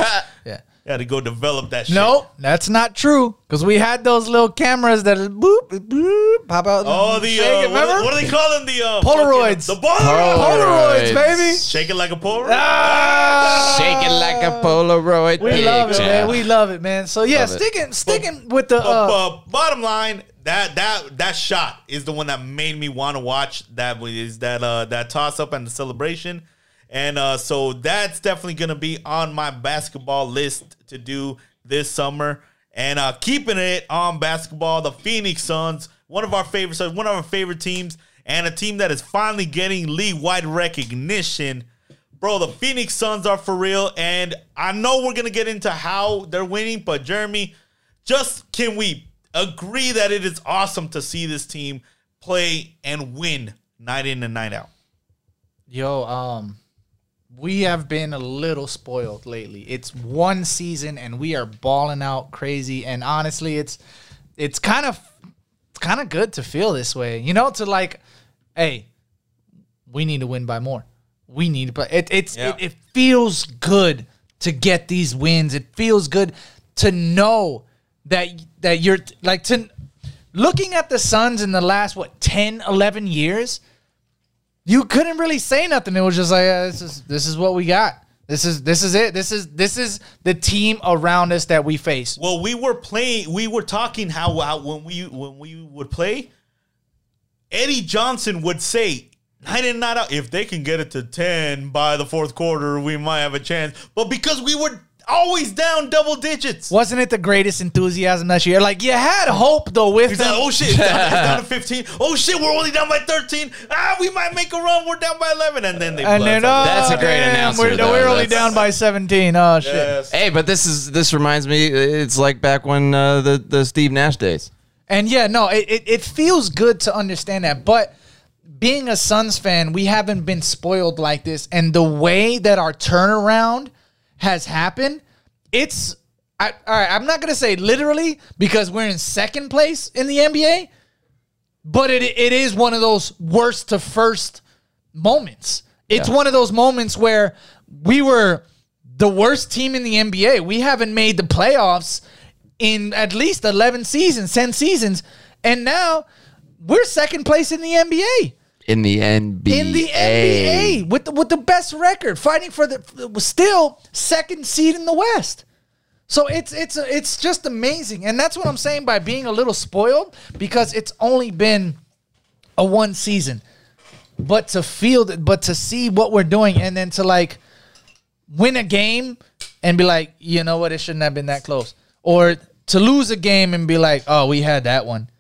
Yeah. Had to go develop that shit No, that's not true. Because we had those little cameras that boop, boop, pop out. oh the shake uh, it, what, remember? what do they call them the uh Polaroids. fucking- the Polaroids Polaroids, baby. shake it like a Polaroid Ah! Shake it like a Polaroid. We love it, man. We love it, man. So yeah, Love it. sticking sticking with the But, uh, but bottom line, that that that shot is the one that made me want to watch. That is that uh that toss up and the celebration, and uh so that's definitely gonna be on my basketball list to do this summer. And uh keeping it on basketball, the Phoenix Suns one of our favorites, one of our favorite teams, and a team that is finally getting league-wide recognition. Bro, the Phoenix Suns are for real, and I know we're gonna get into how they're winning, but Jeremy, just can we agree that it is awesome to see this team play and win night in and night out? Yo, um, we have been a little spoiled lately. It's one season and we are balling out crazy. And honestly, it's it's kind of it's kind of good to feel this way. You know, to like, hey, we need to win by more. We need to play. It, it's Yeah. it, it feels good to get these wins. It feels good to know that that you're like to looking at the Suns in the last what 10, 11 years you couldn't really say nothing. It was just like uh, this is this is what we got. This is this is it. This is this is the team around us that we face. Well, we were playing. We were talking how, how when we when we would play, Eddie Johnson would say night in night out. If they can get it to ten by the fourth quarter, we might have a chance. But because we were always down double digits, Wasn't it the greatest enthusiasm that year? Like you had hope though with He's like, oh shit, it's down, it's down to [laughs] 15. Oh shit, we're only down by 13. Ah, we might make a run. We're down by 11. And then they and then oh, out. That's a great damn, announcer, We're, though. we're only down by seventeen. Oh shit. Yes. Hey, but this is this reminds me. It's like back when uh, the the Steve Nash days. And yeah, no, it, it, it feels good to understand that. But being a Suns fan, we haven't been spoiled like this. And the way that our turnaround has happened, it's I, all right. I'm not gonna say literally because we're in second place in the NBA, but it it is one of those worst to first moments. It's Yeah. one of those moments where we were the worst team in the NBA. We haven't made the playoffs in at least 11 seasons, 10 seasons, and now we're second place in the NBA In the NBA. in the NBA with the, with the best record, fighting for the still second seed in the West. So it's it's it's just amazing, and that's what I'm saying by being a little spoiled because it's only been a one season, but to feel but to see what we're doing, and then to like win a game and be like, you know what, it shouldn't have been that close, or to lose a game and be like, oh, we had that one,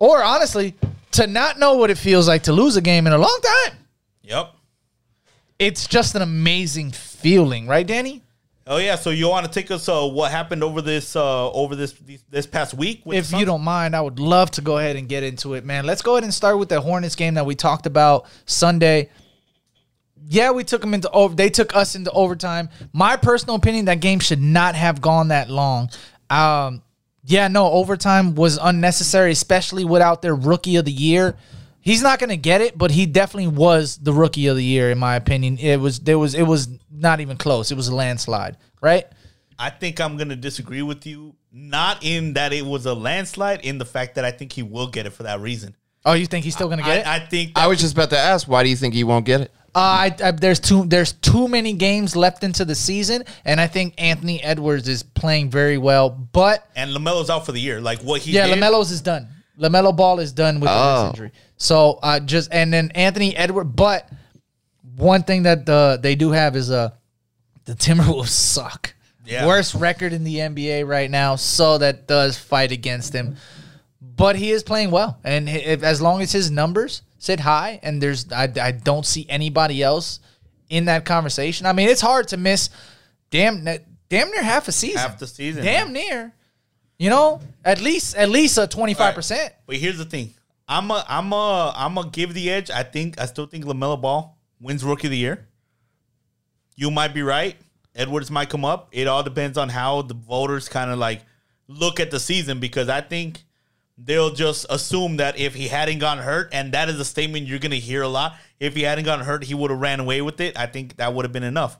or honestly, to not know what it feels like to lose a game in a long time. Yep. It's just an amazing feeling, right, Danny? Oh yeah, so you want to take us uh, what happened over this uh, over this this, past week? With If you don't mind, I would love to go ahead and get into it, man. Let's go ahead and start with the Hornets game that we talked about Sunday. Yeah, we took them into over. They took us into overtime. My personal opinion, that game should not have gone that long. Um, yeah, no, overtime was unnecessary, especially without their rookie of the year. He's not going to get it, but he definitely was the rookie of the year, in my opinion. It was there was it was not even close. It was a landslide, right? I think I'm gonna disagree with you. Not in that it was a landslide, in the fact that I think he will get it for that reason. Oh, you think he's still going to get it? I, I think I was just about to ask, why do you think he won't get it? Uh, I, I, there's too there's too many games left into the season, and I think Anthony Edwards is playing very well. But and LaMelo's out for the year. Like what he yeah, did, LaMelo's is done. LaMelo Ball is done with the Oh. wrist injury. So uh, just and then Anthony Edwards. But one thing that uh, they do have is uh the Timberwolves suck. Yeah. Worst record in the NBA right now, so that does fight against him. But he is playing well, and if, as long as his numbers sit high, and there's I, I don't see anybody else in that conversation. I mean, it's hard to miss damn damn near half a season, half the season. damn near. You know, at least at least a twenty five percent. But here's the thing. I'm a I'm a I'm gonna give the edge. I think I still think LaMelo Ball wins Rookie of the Year. You might be right. Edwards might come up. It all depends on how the voters kind of like look at the season because I think they'll just assume that if he hadn't gotten hurt, and that is a statement you're gonna hear a lot. If he hadn't gotten hurt, he would have ran away with it. I think that would have been enough.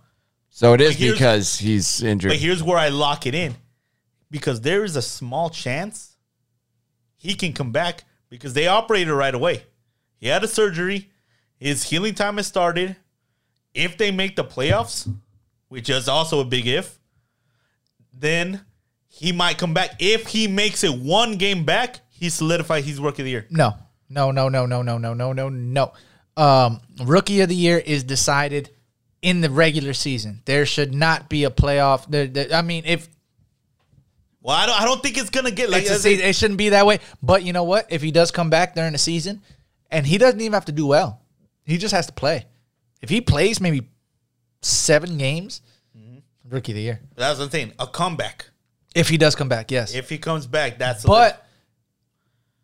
So it is because he's injured. But here's where I lock it in because there is a small chance he can come back because they operated right away. He had a surgery, his healing time has started. If they make the playoffs, which is also a big if, then he might come back. If he makes it one game back, he solidified he's rookie of the year. No, no, no, no, no, no, no, no, no, no. Um, rookie of the year is decided in the regular season. There should not be a playoff. There, there- I mean, if Well, I don't. I don't think it's gonna get like. It's a. It shouldn't be that way. But you know what? If he does come back during the season, and he doesn't even have to do well, he just has to play. If he plays maybe seven games, rookie of the year. That's what I'm. A comeback. If he does come back, yes. If he comes back, that's. but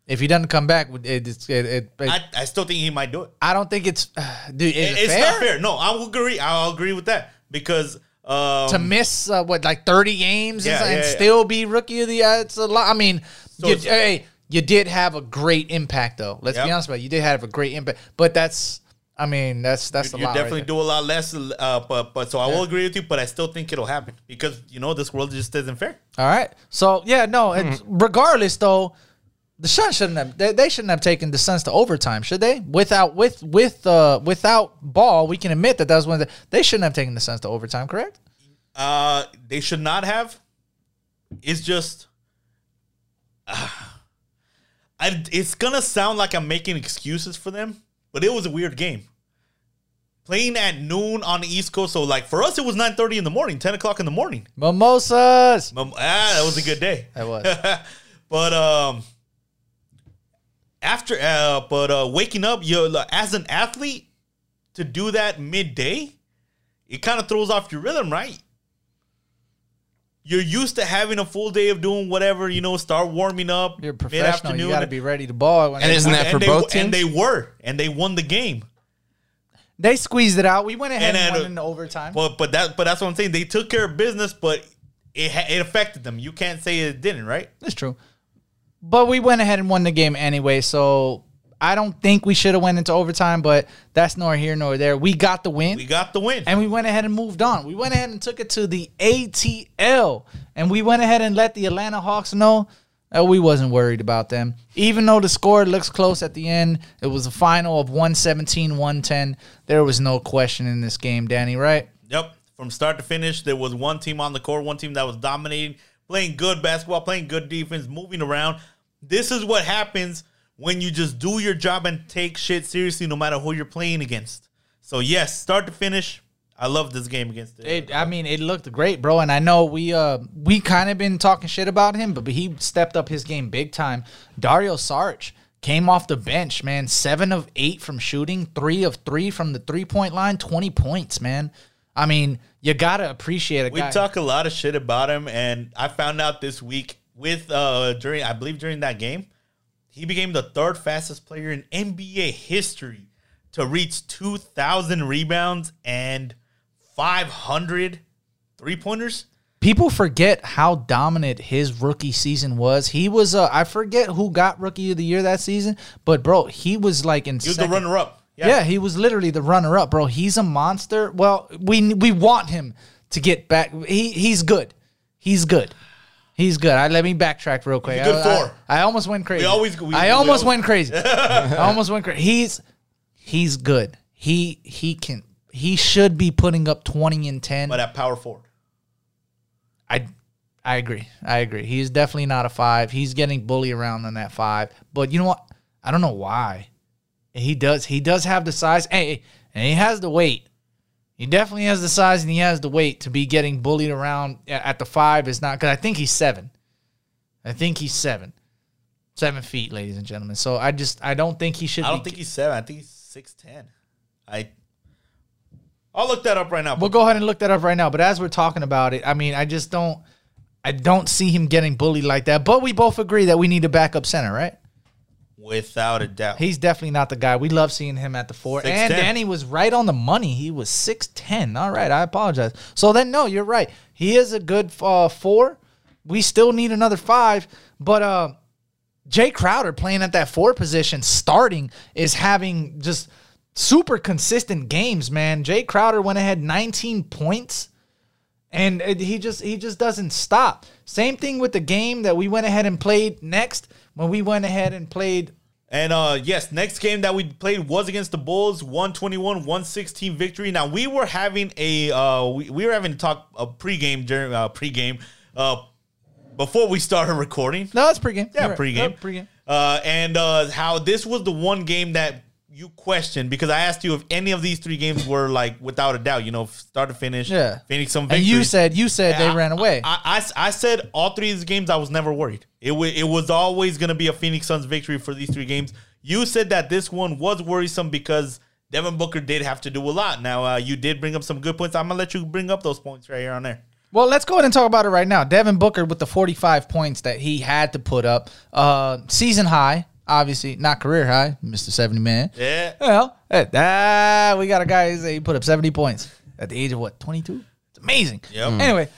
if he doesn't come back, it, it, it, it I, I still think he might do it. I don't think it's, dude. Is it it's fair? not fair. No, I will agree. I'll agree with that because um, to miss uh, what like thirty games Yeah, and, and yeah, yeah. still be rookie of the year. It's a lot. I mean, So you, hey, you did have a great impact though. Let's be honest about it. You did have a great impact, but that's. I mean, that's that's a you definitely right do a lot less. Uh, but but so I will agree with you. But I still think it'll happen because you know this world just isn't fair. All right. So yeah, no. It's, Hmm. regardless though, the Suns shouldn't have. They, they shouldn't have taken the Suns to overtime, should they? Without with with uh without ball, we can admit that that was one of the. They shouldn't have taken the Suns to overtime, correct? Uh, they should not have. It's just. [sighs] I, it's gonna sound like I'm making excuses for them, but it was a weird game. Playing at noon on the East Coast, so like for us, it was 9:30 in the morning, 10 o'clock in the morning. Mimosas. Um, ah, that was a good day. That was. [laughs] but um, after uh, but uh, waking up, you like, as an athlete to do that midday, it kind of throws off your rhythm, right? You're used to having a full day of doing whatever, you know, start warming up. You're professional. You got to be ready to ball. When And isn't that for they, both And teams? they were, and they won the game. They squeezed it out. We went ahead and, And won then- in overtime. But but that but that's what I'm saying. They took care of business, but it it affected them. You can't say it didn't, right? That's true. But we went ahead and won the game anyway, so I don't think we should have went into overtime, but that's nor here nor there. We got the win. We got the win. and we went ahead and moved on. We went ahead and took it to the ATL, and we went ahead and let the Atlanta Hawks know that we wasn't worried about them. Even though the score looks close at the end, it was a final of 117-110. There was no question in this game, Danny, right? Yep. From start to finish, there was one team on the court, one team that was dominating, playing good basketball, playing good defense, moving around. This is what happens when you just do your job and take shit seriously, no matter who you're playing against. So yes, start to finish, I love this game against it. It, I mean, it looked great, bro. And I know we uh we kind of been talking shit about him, but, he stepped up his game big time. Dario Saric came off the bench, man. Seven of eight from shooting, three of three from the three point line, twenty points, man. I mean, you gotta appreciate a We guy. talk a lot of shit about him, and I found out this week with uh during I believe during that game, he became the third fastest player in NBA history to reach two thousand rebounds and 500 three pointers. People forget how dominant his rookie season was. He was uh, I forget who got rookie of the year that season, but bro, he was like in He was second- the runner up. Yeah. he was literally the runner up, bro. He's a monster. Well, we we want him to get back. He he's good. He's good. He's good. I let me backtrack real quick. Good I, four. I, I almost went crazy. We always- we- I we almost always- went crazy. [laughs] I almost went crazy. He's he's good. He he can he should be putting up 20 and 10. But at power forward. I I agree. I agree. He's definitely not a five. He's getting bullied around on that five. But you know what? I don't know why. He does. He does have the size. Hey, and he has the weight. He definitely has the size and he has the weight to be getting bullied around at the five. Is not because I think he's seven. I think he's seven, seven feet, ladies and gentlemen. So I just I don't think he should. I don't think he's seven. I think he's six ten. I. I'll look that up right now. We'll go ahead and look that up right now. But as we're talking about it, I mean, I just don't, I don't see him getting bullied like that. But we both agree that we need a backup center, right? Without a doubt. He's definitely not the guy. We love seeing him at the four. And 6'10". Danny was right on the money. He was six ten. All right, I apologize. So then, no, you're right. He is a good uh, four. We still need another five, but uh, Jae Crowder playing at that four position, starting, is having just super consistent games. Man, Jae Crowder went ahead 19 points and he just he just doesn't stop. Same thing with the game that we went ahead and played next when we went ahead and played And uh yes, next game that we played was against the Bulls, 121-116 victory. Now we were having a uh we, we were having to talk a pregame during uh pregame uh before we started recording. No, it's pregame. Yeah, You're right. pregame. Pregame. Uh and uh how this was the one game that you question because I asked you if any of these three games were like without a doubt, you know, start to finish, Yeah. Phoenix some And you said you said they I- ran away. I, I, I said all three of these games, I was never worried. It was it was always going to be a Phoenix Suns victory for these three games. You said that this one was worrisome because Devin Booker did have to do a lot. Now uh, you did bring up some good points. I'm gonna let you bring up those points right here on there. Well, let's go ahead and talk about it right now. Devin Booker with the 45 points that he had to put up. Uh, season high, obviously, not career high, Mr. 70 man. Yeah. Well, hey, ah, we got a guy who put up 70 points at the age of what, 22? It's amazing. Yep. Mm. Anyway,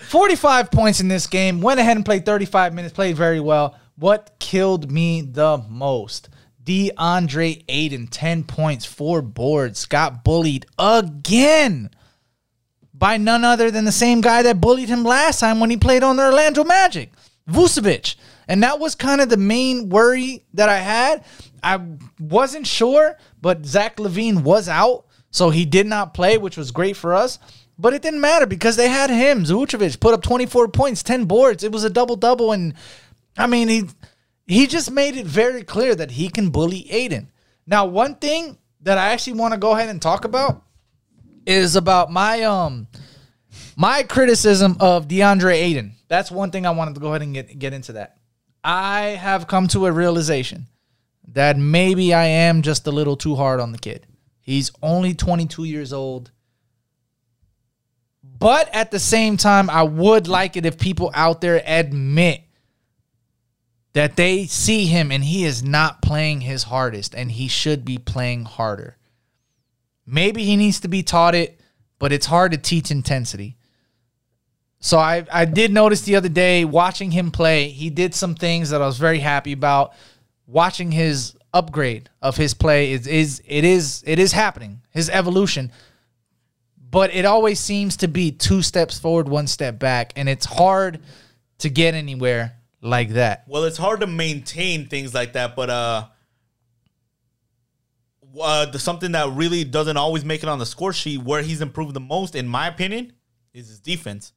[laughs] 45 points in this game. Went ahead and played 35 minutes, played very well. What killed me the most? DeAndre Ayton, 10 points, four boards, got bullied again by none other than the same guy that bullied him last time when he played on the Orlando Magic, Vucevic. And that was kind of the main worry that I had. I wasn't sure, but Zach LaVine was out, so he did not play, which was great for us. But it didn't matter because they had him. Vucevic put up 24 points, 10 boards. It was a double double, and I mean he he just made it very clear that he can bully Ayton. Now, one thing that I actually want to go ahead and talk about is about my um my criticism of DeAndre Ayton. That's one thing I wanted to go ahead and get get into that. I have come to a realization that maybe I am just a little too hard on the kid. He's only 22 years old. But at the same time, I would like it if people out there admit that they see him and he is not playing his hardest and he should be playing harder. Maybe he needs to be taught it, but it's hard to teach intensity. So I I did notice the other day watching him play, he did some things that I was very happy about. Watching his upgrade of his play is is it is it is happening. His evolution. But it always seems to be two steps forward, one step back, and it's hard to get anywhere like that. Well, it's hard to maintain things like that, but uh, uh, the something that really doesn't always make it on the score sheet, where he's improved the most, in my opinion, is his defense,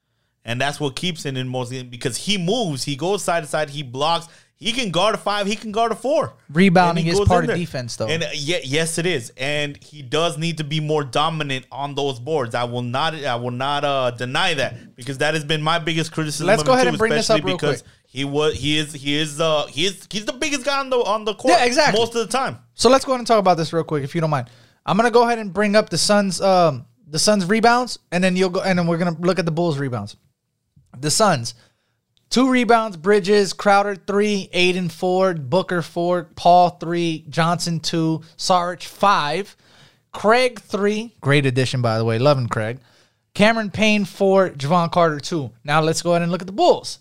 and that's what keeps him in most because he moves, he goes side to side, he blocks, he can guard a five, he can guard a four. Rebounding is part of defense, though. And uh, yeah, yes, it is, and he does need to be more dominant on those boards. I will not, I will not uh, deny that because that has been my biggest criticism. Let's of go ahead too, and bring this up real because quick. he was, he is, he is, uh, he is, he's the biggest guy on the on the court. Yeah, exactly. Most of the time. So let's go ahead and talk about this real quick, if you don't mind. I'm gonna go ahead and bring up the Suns, um, the Suns rebounds, and then you'll go, and then we're gonna look at the Bulls rebounds. The Suns, two rebounds: Bridges, Crowder three, Ayton four, Booker four, Paul three, Johnson two, Sarge five, Craig three. Great addition, by the way. Loving Craig. Cameron Payne four, Jevon Carter two. Now let's go ahead and look at the Bulls.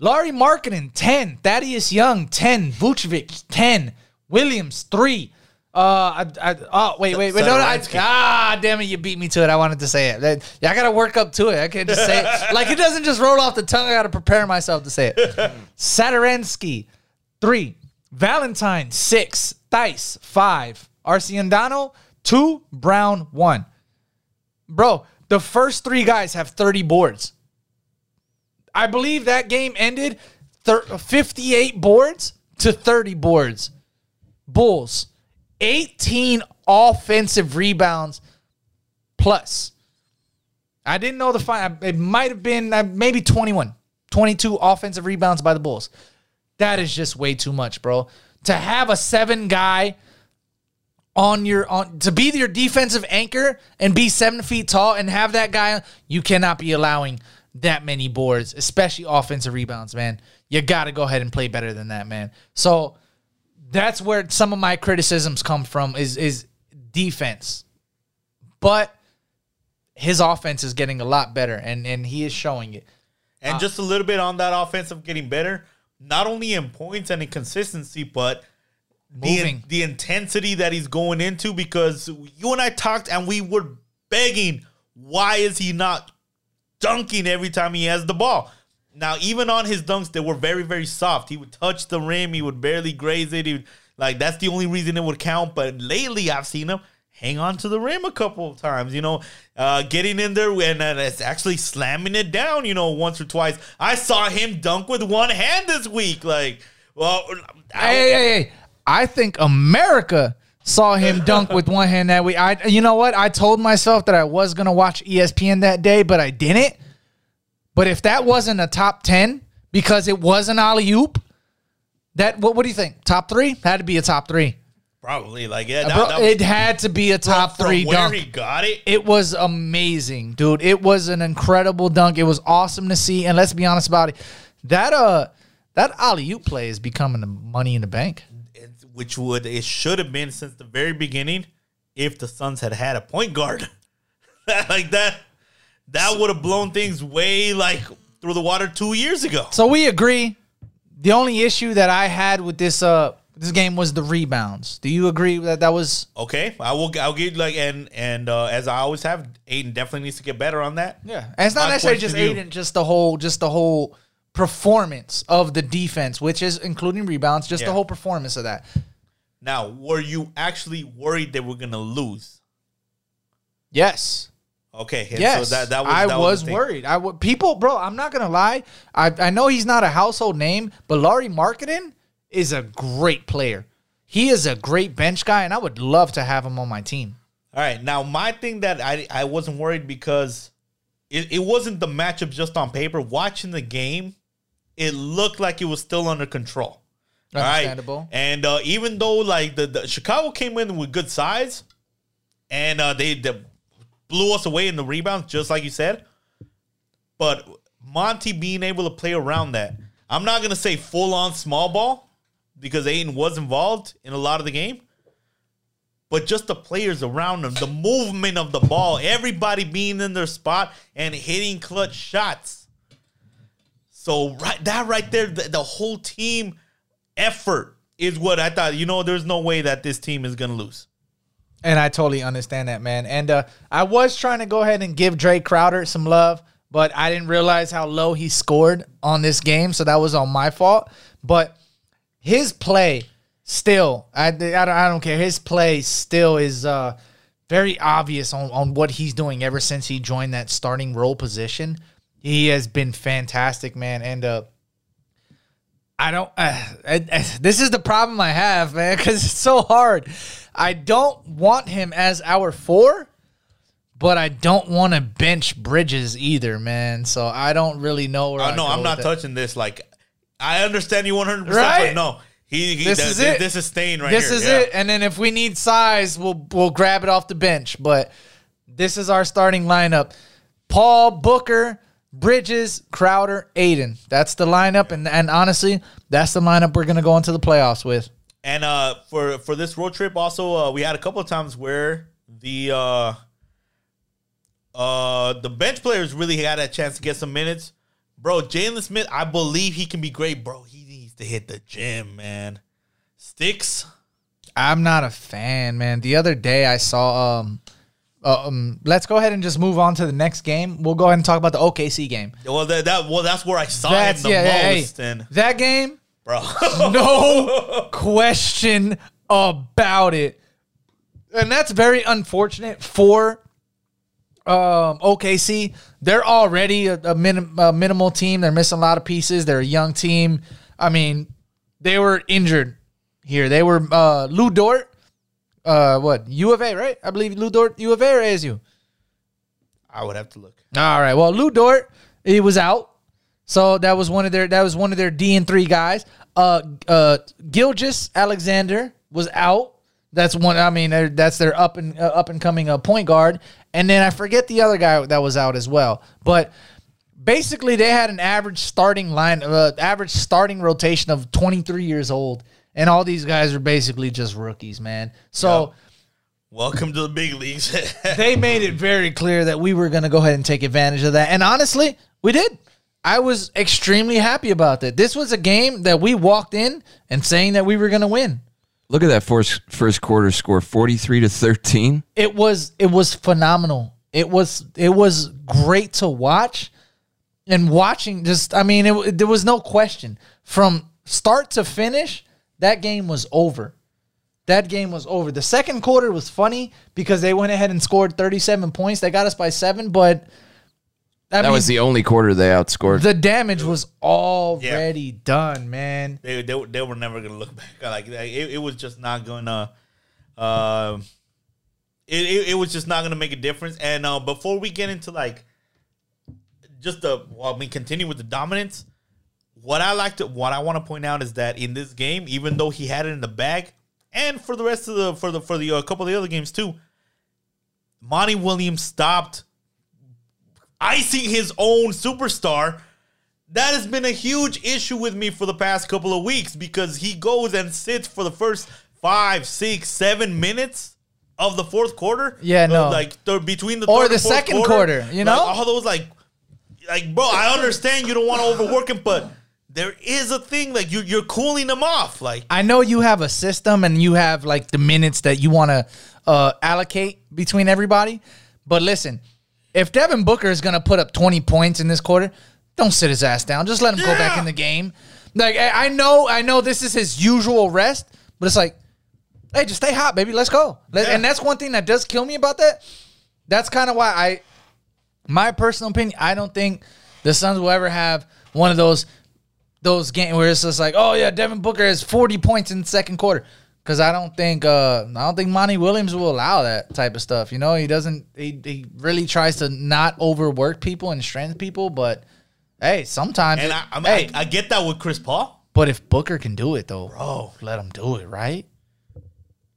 Lauri Markkanen, 10. Thaddeus Young, 10. Vucevic, 10. Williams, 3. Uh, I, I, oh, wait, wait, wait. No, no, I, ah, damn it. You beat me to it. I wanted to say it. That- yeah, I got to work up to it. I can't just say it. [laughs] Like, it doesn't just roll off the tongue. I got to prepare myself to say it. [laughs] Satoransky, 3. Valentine, 6. Theis, 5. Arcidiacono, 2. Brown, 1. Bro, the first three guys have 30 boards. I believe that game ended thir- 58 boards to 30 boards. Bulls, 18 offensive rebounds plus. I didn't know the final. It might have been uh, maybe 21, 22 offensive rebounds by the Bulls. That is just way too much, bro. To have a seven guy on your on to be your defensive anchor and be seven feet tall and have that guy, you cannot be allowing that many boards, especially offensive rebounds, man. You got to go ahead and play better than that, man. So that's where some of my criticisms come from is is defense. But his offense is getting a lot better and and he is showing it. And Ah. just a little bit on that offensive getting better, not only in points and in consistency, but the, Moving. the intensity that he's going into because you and I talked and we were begging, why is he not dunking every time he has the ball? Now, even on his dunks, they were very, very soft. He would touch the rim, he would barely graze it. He would, like that's the only reason it would count. But lately, I've seen him hang on to the rim a couple of times. You know, uh, getting in there and uh, it's actually slamming it down. You know, once or twice. I saw him dunk with one hand this week. Like, well, I- Hey, hey. I think America saw him [laughs] dunk with one hand that week. I, you know what? I told myself that I was gonna watch ESPN that day, but I didn't. But if that wasn't a top ten because it was an alley oop, that what? What do you think? Top three had to be a top three. Probably like yeah. That, Bro, that was- it had to be a top from three where dunk. he got it. It was amazing, dude. It was an incredible dunk. It was awesome to see. And let's be honest about it. That uh that alley oop play is becoming the money in the bank. it- which would it should have been since the very beginning if the Suns had had a point guard [laughs] like that. That would have blown things way like through the water two years ago. So we agree. The only issue that I had with this uh this game was the rebounds. Do you agree that that was Okay, I will. I'll give like and and uh, as I always have, Ayton definitely needs to get better on that. Yeah, and it's not My necessarily just you. Ayton, just the whole, just the whole performance of the defense, which is including rebounds, just the whole performance of that. Now, were you actually worried that we're gonna lose? Yes, Okay, and yes, so that, that was, I that was the thing. worried. I w- people, bro, I'm not gonna lie. I I know he's not a household name, but Lauri Markkanen is a great player. He is a great bench guy, and I would love to have him on my team. All right, now my thing that I I wasn't worried because it, it wasn't the matchup just on paper. Watching the game, it looked like it was still under control. All right? Understandable. And uh, even though like the, the Chicago came in with good size, and uh, they, they blew us away in the rebounds, just like you said. But Monty being able to play around that, I'm not gonna say full on small ball because Ayton was involved in a lot of the game. But just the players around him, the movement of the ball, everybody being in their spot and hitting clutch shots. So right that right there, the, the whole team effort is what I thought. You know, there's no way that this team is gonna lose. And I totally understand that, man. And uh, I was trying to go ahead and give Drake Crowder some love, but I didn't realize how low he scored on this game, so that was on my fault. But his play still, I, I, don't, I don't care. His play still is uh, very obvious on, on what he's doing ever since he joined that starting role position. He has been fantastic, man. And uh, I don't. Uh, I- I- this is the problem I have, man, because it's so hard. I don't want him as our four, but I don't want to bench Bridges either, man. So I don't really know where. Uh, I no, go I'm not with it. touching this. Like, I understand you 100, percent Right? but no, he, he This th- is it. This is staying right This here. is yeah. it. And then if we need size, we'll we'll grab it off the bench. But this is our starting lineup: Paul Booker. Bridges, Crowder, Ayton. That's the lineup, and, and honestly, that's the lineup we're gonna go into the playoffs with. And uh, for for this road trip, also uh, we had a couple of times where the uh, uh, the bench players really had a chance to get some minutes. Bro, Jalen Smith, I believe he can be great, bro. He needs to hit the gym, man. Sticks. I'm not a fan, man. The other day I saw um uh, um let's go ahead and just move on to the next game. We'll go ahead and talk about the OKC game. Well, that, that well, that's where I saw That's him the yeah, yeah, hey, most. And that game, bro, [laughs] no question about it. And that's very unfortunate for um, OKC. They're already a, a, minim, a minimal team. They're missing a lot of pieces. They're a young team. I mean, they were injured here. They were uh, Lu Dort. Uh, what U of A, right? I believe Lu Dort, U of A or ASU. I would have to look. All right. Well, Lu Dort, he was out. So that was one of their that was one of their D and three guys. Uh, uh, Gilgeous Alexander was out. That's one. I mean, that's their up and uh, up and coming uh, point guard. And then I forget the other guy that was out as well. But basically, they had an average starting line, uh, average starting rotation of twenty three years old, and all these guys are basically just rookies, man. So. Welcome to the big leagues. [laughs] they made it very clear that we were going to go ahead and take advantage of that. And honestly, we did. I was extremely happy about that. This was a game that we walked in and saying that we were going to win. Look at that first first quarter score, forty three to thirteen. It was it was phenomenal. It was it was great to watch. And watching just I mean it, there was no question from start to finish that game was over. That game was over. The second quarter was funny because they went ahead and scored 37 points. They got us by 7, but That mean, was the only quarter they outscored. the damage was already done, man. they, they they were never gonna look back. Like like, it, it was just not gonna Uh, it, it, it was just not gonna make a difference. And uh, before we get into like just the well, I mean, continue with the dominance. What I like to what I want to point out is that in this game, even though he had it in the bag, and for the rest of the for the for the uh, couple of the other games too, Monty Williams stopped icing his own superstar. That has been a huge issue with me for the past couple of weeks because he goes and sits for the first five, six, seven minutes of the fourth quarter. Yeah, no. like th- between the Or the second quarter, you know? Like, all those like, like bro, I understand you don't want to overwork him, but there is a thing like you you're cooling him off. Like I know you have a system and you have like the minutes that you want to uh, allocate between everybody. But listen, if Devin Booker is going to put up 20 points in this quarter, don't sit his ass down. Just let him go back in the game. Like I know, I know this is his usual rest, but it's like, hey, just stay hot, baby. Let's go. Yeah. And that's one thing that does kill me about that. That's kind of why I, my personal opinion, I don't think the Suns will ever have one of those those games where it's just like, oh yeah, Devin Booker has 40 points in the second quarter. Cause I don't think uh I don't think Monty Williams will allow that type of stuff. You know, he doesn't he, he really tries to not overwork people and strength people, but hey, sometimes and it- I, hey, I, I get that with Chris Paul. but if Booker can do it though, Bro. let him do it, right?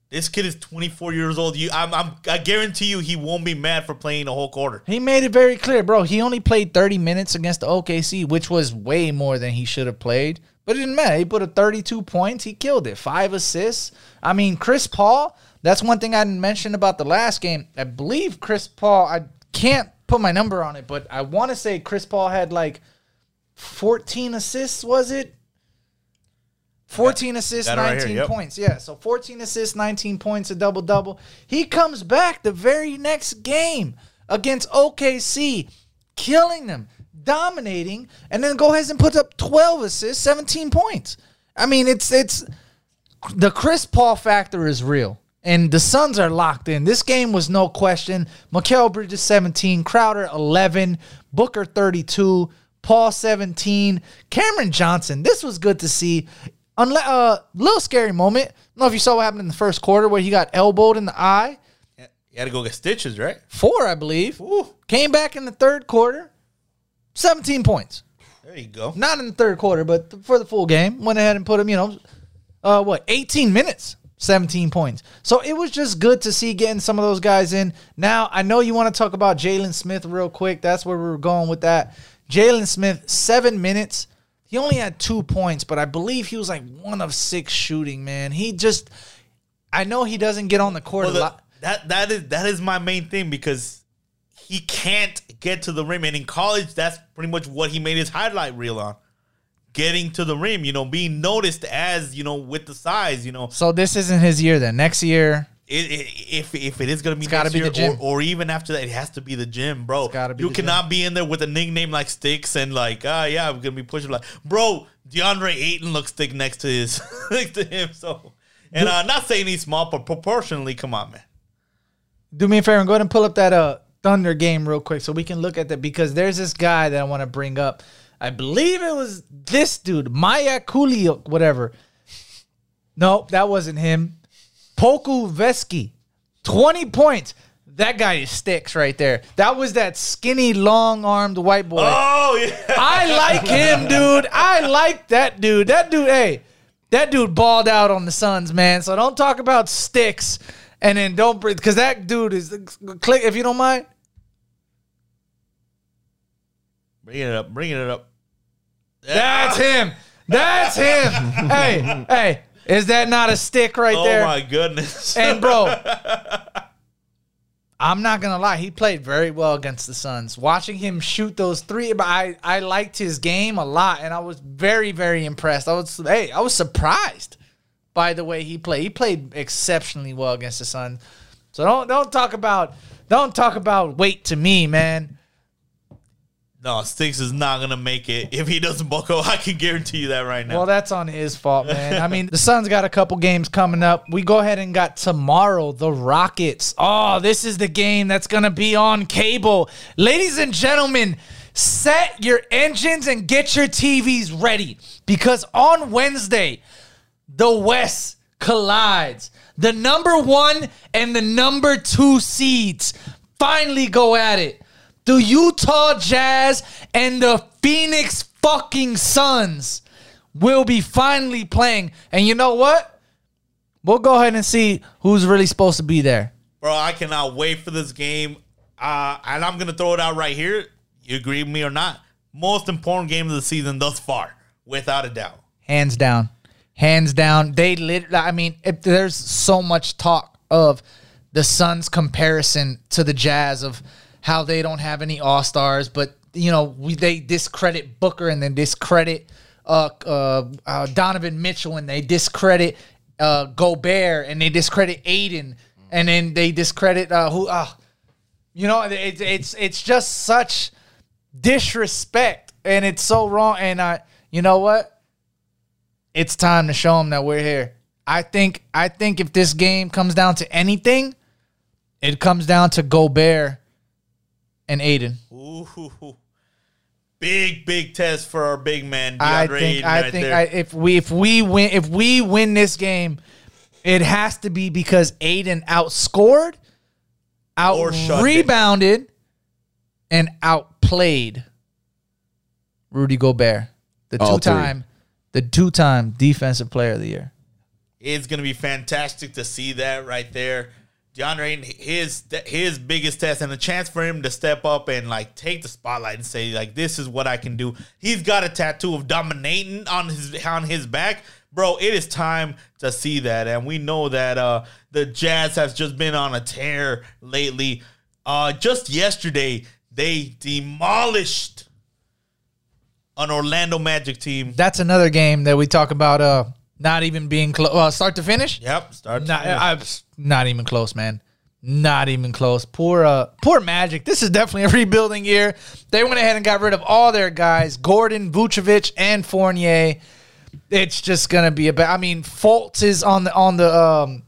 This kid is 24 years old. You, I'm, I'm, I guarantee you, he won't be mad for playing the whole quarter. He made it very clear, bro. He only played 30 minutes against the OKC, which was way more than he should have played. But it didn't matter. He put up 32 points. He killed it. Five assists. I mean, Chris Paul, that's one thing I didn't mention about the last game. I believe Chris Paul, I can't put my number on it, but I want to say Chris Paul had like 14 assists, was it? 14 assists, right 19 here, yep. points. Yeah, so 14 assists, 19 points, a double double. He comes back the very next game against OKC, killing them, dominating, and then go ahead and puts up 12 assists, 17 points. I mean, it's it's the Chris Paul factor is real. And the Suns are locked in. This game was no question. Mikal Bridges 17, Crowder 11, Booker 32, Paul 17, Cameron Johnson. This was good to see. Unle- uh, little scary moment. I don't know if you saw what happened in the first quarter where he got elbowed in the eye. You had to go get stitches, right? Four, I believe. Ooh, Came back in the third quarter, 17 points. there you go. Not in the third quarter, but for the full game. Went ahead and put him, you know, uh, what, 18 minutes, 17 points. So it was just good to see getting some of those guys in. Now, I know you want to talk about Jalen Smith real quick. That's where we were going with that. Jalen Smith, seven minutes. He only had two points, but I believe he was like one of six shooting, man. He just, I know he doesn't get on the court Well, a the- lot. that that is that is my main thing because he can't get to the rim, and in college, that's pretty much what he made his highlight reel on. Getting to the rim, you know, being noticed as you know with the size, you know, So this isn't his year then. Next year, it, it, if if it is gonna be gotta next be the gym. Or, or even after that, it has to be the gym, bro. gotta be you cannot be in there with a nickname like Sticks and like, ah, yeah, I'm gonna be pushing like, bro. DeAndre Ayton looks thick next to his [laughs] next to him. So, and uh, not saying he's small, but proportionally, come on, man. do me a favor and go ahead and pull up that uh Thunder game real quick so we can look at that because there's this guy that I want to bring up. I believe it was this dude, Maya Cooley, whatever. No, that wasn't him. Pokusevski, 20 points. That guy is sticks right there. That was that skinny, long armed white boy. Oh yeah. I like him, [laughs] dude. I like that dude. That dude, hey, that dude balled out on the Suns, man. So don't talk about sticks and then don't breathe because that dude is click if you don't mind. Bring it up. Bring it up. That's ah. him. That's him. [laughs] hey, hey, is that not a stick right Oh there? Oh my goodness. And bro, [laughs] I'm not gonna lie, he played very well against the Suns. Watching him shoot those three, but I I liked his game a lot, and I was very very impressed. I was hey, I was surprised by the way he played. He played exceptionally well against the Suns. So don't don't talk about don't talk about weight to me, man. no, Sticks is not gonna make it if he doesn't buckle. [laughs] I can guarantee you that right now. Well, that's on his fault, man. I mean, the Suns got a couple games coming up. We go ahead and got tomorrow the Rockets. Oh, this is the game that's going to be on cable. Ladies and gentlemen, set your engines and get your TVs ready because on Wednesday, the West collides. The number one and the number two seeds finally go at it. The Utah Jazz and the Phoenix fucking Suns will be finally playing. And you know what? We'll go ahead and see who's really supposed to be there. Bro, I cannot wait for this game. Uh, and I'm gonna throw it out right here. You agree with me or not? Most important game of the season thus far, without a doubt. Hands down. Hands down. They lit I mean, there's so much talk of the Suns comparison to the Jazz of how they don't have any all-stars, but you know, we they discredit Booker and then discredit uh, uh, uh, Donovan Mitchell and they discredit uh, Gobert and they discredit Ayton and then they discredit uh, who uh, you know it's it's it's just such disrespect and it's so wrong and I you know what it's time to show them that we're here I think I think if this game comes down to anything it comes down to Gobert and Ayton Ooh, big big test for our big man. I think Ayton I right think. I, if we if we win if we win this game, it has to be because Ayton outscored, out Or rebounded, and outplayed Rudy Gobert, the two time the two time defensive player of the year. it's gonna be fantastic to see that right there. DeAndre his his biggest test and a chance for him to step up and like take the spotlight and say like this is what I can do. He's got a tattoo of dominating on his on his back. Bro, it is time to see that. And we know that uh the Jazz has just been on a tear lately. Uh just yesterday they demolished an Orlando Magic team. That's another game that we talk about. Uh, not even being close. Uh, start to finish. Yep, start. Not, I'm not even close, man. Not even close. Poor, uh, poor Magic. This is definitely a [laughs] rebuilding year. They went ahead and got rid of all their guys: Gordon, Vucevic, and Fournier. It's just gonna be a bad. I mean, Fultz is on the on the um,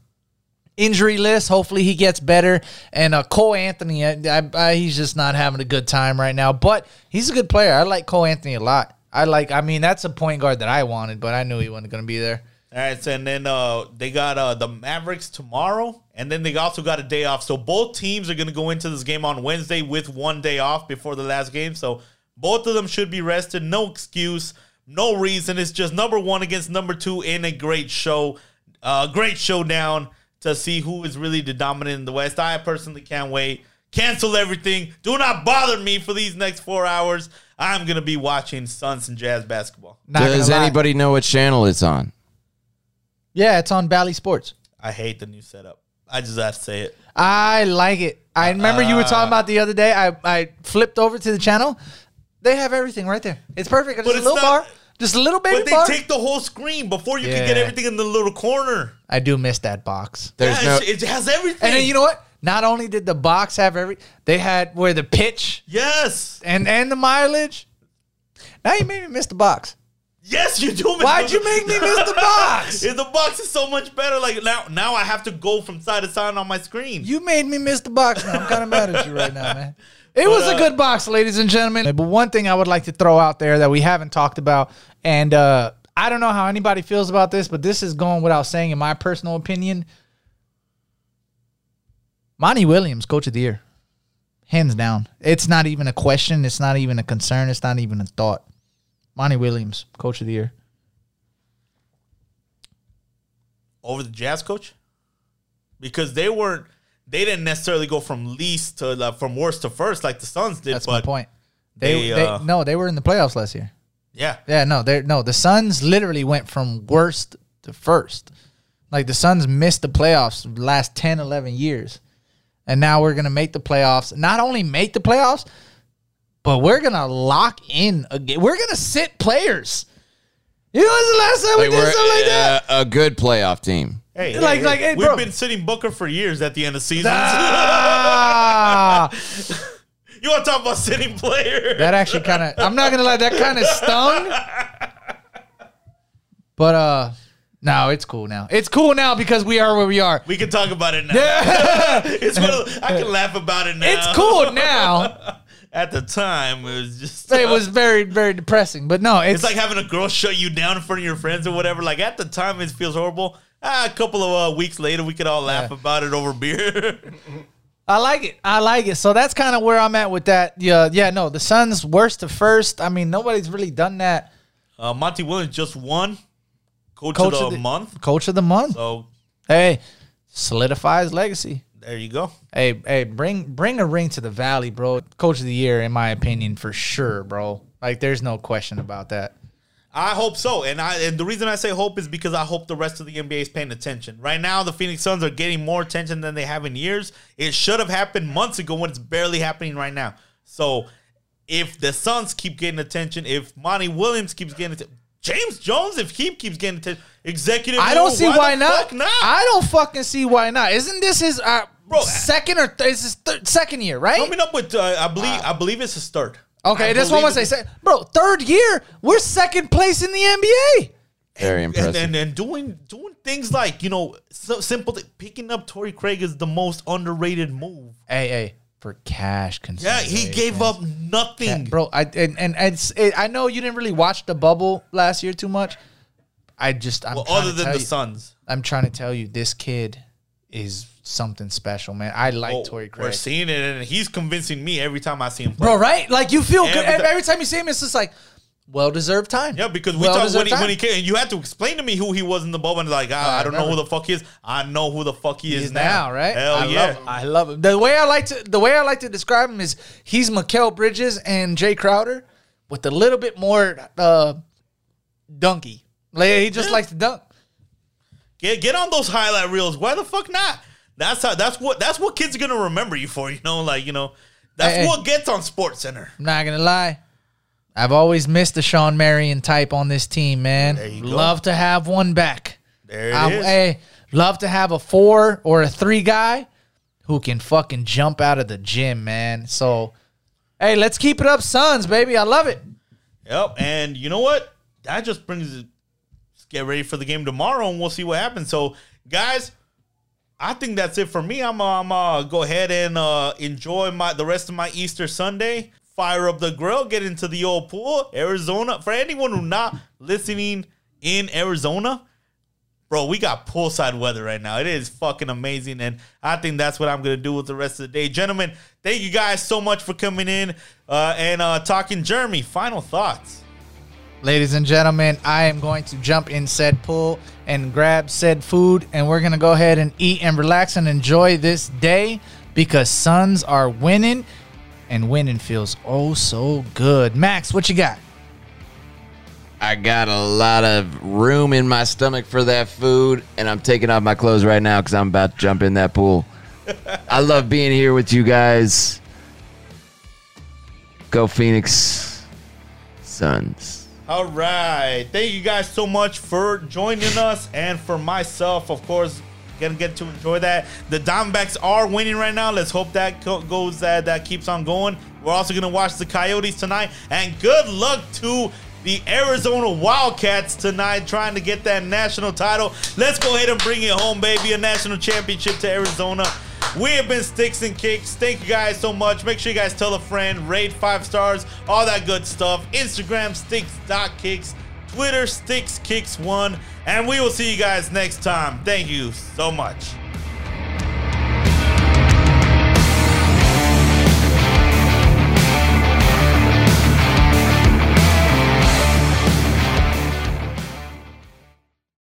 injury list. Hopefully, he gets better. And uh, Cole Anthony, I, I, he's just not having a good time right now. But he's a good player. I like Cole Anthony a lot. I like. I mean, that's a point guard that I wanted, but I knew he wasn't gonna be there. All right, so and then uh, they got uh, the Mavericks tomorrow, and then they also got a day off. So both teams are going to go into this game on Wednesday with one day off before the last game. So both of them should be rested. No excuse, no reason. It's just number one against number two in a great show, uh, great showdown to see who is really the dominant in the West. I personally can't wait. Cancel everything. Do not bother me for these next four hours. I'm going to be watching Suns and Jazz basketball. Not gonna Does lie. anybody know what channel it's on? Yeah, it's on Bally Sports. I hate the new setup. I just have to say it. I like it. I remember you were talking uh, about the other day. I, I flipped over to the channel. They have everything right there. It's perfect. Just But a it's little not- bar. Just a little baby But they bar. take the whole screen before you can get Yeah. everything in the little corner. I do miss that box. There's yeah, no. it has everything. And then you know what? Not only did the box have every, they had where the pitch yes, and and the mileage. Now you made me miss the box. yes, you do. miss Why'd the- you make me [laughs] miss the box? Yeah, [laughs] the box is so much better. Like now, now I have to go from side to side on my screen. You made me miss the box. Now I'm kind of mad at you right now, man. [laughs] It was a uh, good box, ladies and gentlemen. But one thing I would like to throw out there that we haven't talked about, and uh, I don't know how anybody feels about this, but this is going without saying, in my personal opinion. Monty Williams, coach of the year, hands down. It's not even a question. It's not even a concern. It's not even a thought. Monty Williams, coach of the year. over the Jazz coach because they weren't. They didn't necessarily go from least to uh, from worst to first like the Suns did. That's my point. They, they, they, uh, no, they were in the playoffs last year. Yeah, Yeah, no, they no. The Suns literally went from worst to first. Like the Suns missed the playoffs the last 10, 11 years. And now we're going to make the playoffs. Not only make the playoffs, but we're going to lock in again. We're going to sit players. You know when's the last time we Like, did we're something like that? uh, a good playoff team. hey, Like- hey, like, hey, we've bro. been sitting Booker for years at the end of seasons. Ah, [laughs] you want to talk about sitting player? that actually kind of, I'm not going to lie, that kind of stung. But, uh, no, it's cool now. It's cool now because we are where we are. we can talk about it now. Yeah. [laughs] it's of I can laugh about it now. it's cool now. [laughs] At the time, it was just it was [laughs] very very depressing but no it's, It's like having a girl shut you down in front of your friends or whatever. Like at the time, it feels horrible. Ah, a couple of uh, weeks later, we could all laugh Yeah. about it over beer. I like it. I like it. So that's kind of where I'm at with that. Yeah, yeah. No, the Suns worst to first. I mean, nobody's really done that. uh, Monty Williams just won coach, Coach of the, of the- month. Coach of the month. So Hey, solidify his legacy. there you go. Hey, hey, bring bring a ring to the Valley, bro. Coach of the year, in my opinion, for sure, bro. Like, there's no question about that. I hope so, and I and the reason I say hope is because I hope the rest of the NBA is paying attention. Right now, the Phoenix Suns are getting more attention than they have in years. It should have happened months ago when it's barely happening right now. So, if the Suns keep getting attention, if Monty Williams keeps getting attention, James Jones, if he keeps getting attention, executive, I don't role, see why, why, not. not. I don't fucking see why not. Isn't this his uh, Bro, second or th- is his third, second year, right? Coming up with, uh, I believe, I believe it's his third. Okay, I that's what I'm believe say. Bro, third year, we're second place in the NBA. Very impressive. And, and and doing doing things like you know so simple th- picking up Torrey Craig is the most underrated move. Hey, hey, for cash Yeah, he gave up nothing. bro. I and and it's, it, I know you didn't really watch the bubble last year too much. I just I'm well, trying other to than tell the you, Suns. I'm trying to tell you, this kid is something special, man. I like Oh, Torrey we're seeing it, and he's convincing me every time I see him. Play. bro. Right? Like you feel good Every every, ti- every time you see him. It's just like well deserved time. Yeah, because we talked when he, when he came, and you had to explain to me who he was in the bubble, and like ah, I I don't know who the fuck he is. I know who the fuck he, He is is now, right? Hell I yeah. Love him. I love him. The way I like to the way I like to describe him is he's Mikal Bridges and Jae Crowder with a little bit more uh dunky. Like he just Yeah. likes to dunk. Get get on those highlight reels. Why the fuck not? That's how. That's what. That's what kids are gonna remember you for. You know, like you know, that's Hey, what gets on Sports Center. I'm not gonna lie. I've always missed the Shawn Marion type on this team, man. There you go. Love to have one back. There it I, is. hey, love to have a four or a three guy who can fucking jump out of the gym, man. So, hey, let's keep it up, Suns, baby. I love it. Yep. And you know what? That just brings get ready for the game tomorrow, and we'll see what happens. So, guys, I think that's it for me. I'm uh, I'm uh, go ahead and uh, enjoy my the rest of my Easter Sunday. Fire up the grill, get into the old pool, Arizona. For anyone who not listening in Arizona, bro, we got poolside weather right now. It is fucking amazing, and I think that's what I'm gonna do with the rest of the day, gentlemen. Thank you guys so much for coming in uh, and uh, talking. Jeremy, final thoughts. Ladies and gentlemen, I am going to jump in said pool and grab said food, and we're going to go ahead and eat and relax and enjoy this day because Suns are winning, and winning feels oh so good. Max, what you got? I got a lot of room in my stomach for that food, and I'm taking off my clothes right now because I'm about to jump in that pool. I love being here with you guys. Go Phoenix Suns. All right. Thank you guys so much for joining us and for myself, of course, gonna get to enjoy that. The Diamondbacks are winning right now. Let's hope that goes that that keeps on going. We're also gonna watch the Coyotes tonight, and good luck to the Arizona Wildcats tonight, trying to get that national title. Let's go ahead and bring it home, baby! A national championship to Arizona. We have been Sticks and Kicks. Thank you guys so much. Make sure you guys tell a friend, rate five stars, all that good stuff. Instagram sticks.kicks, Twitter sticks kicks one, and we will see you guys next time. Thank you so much.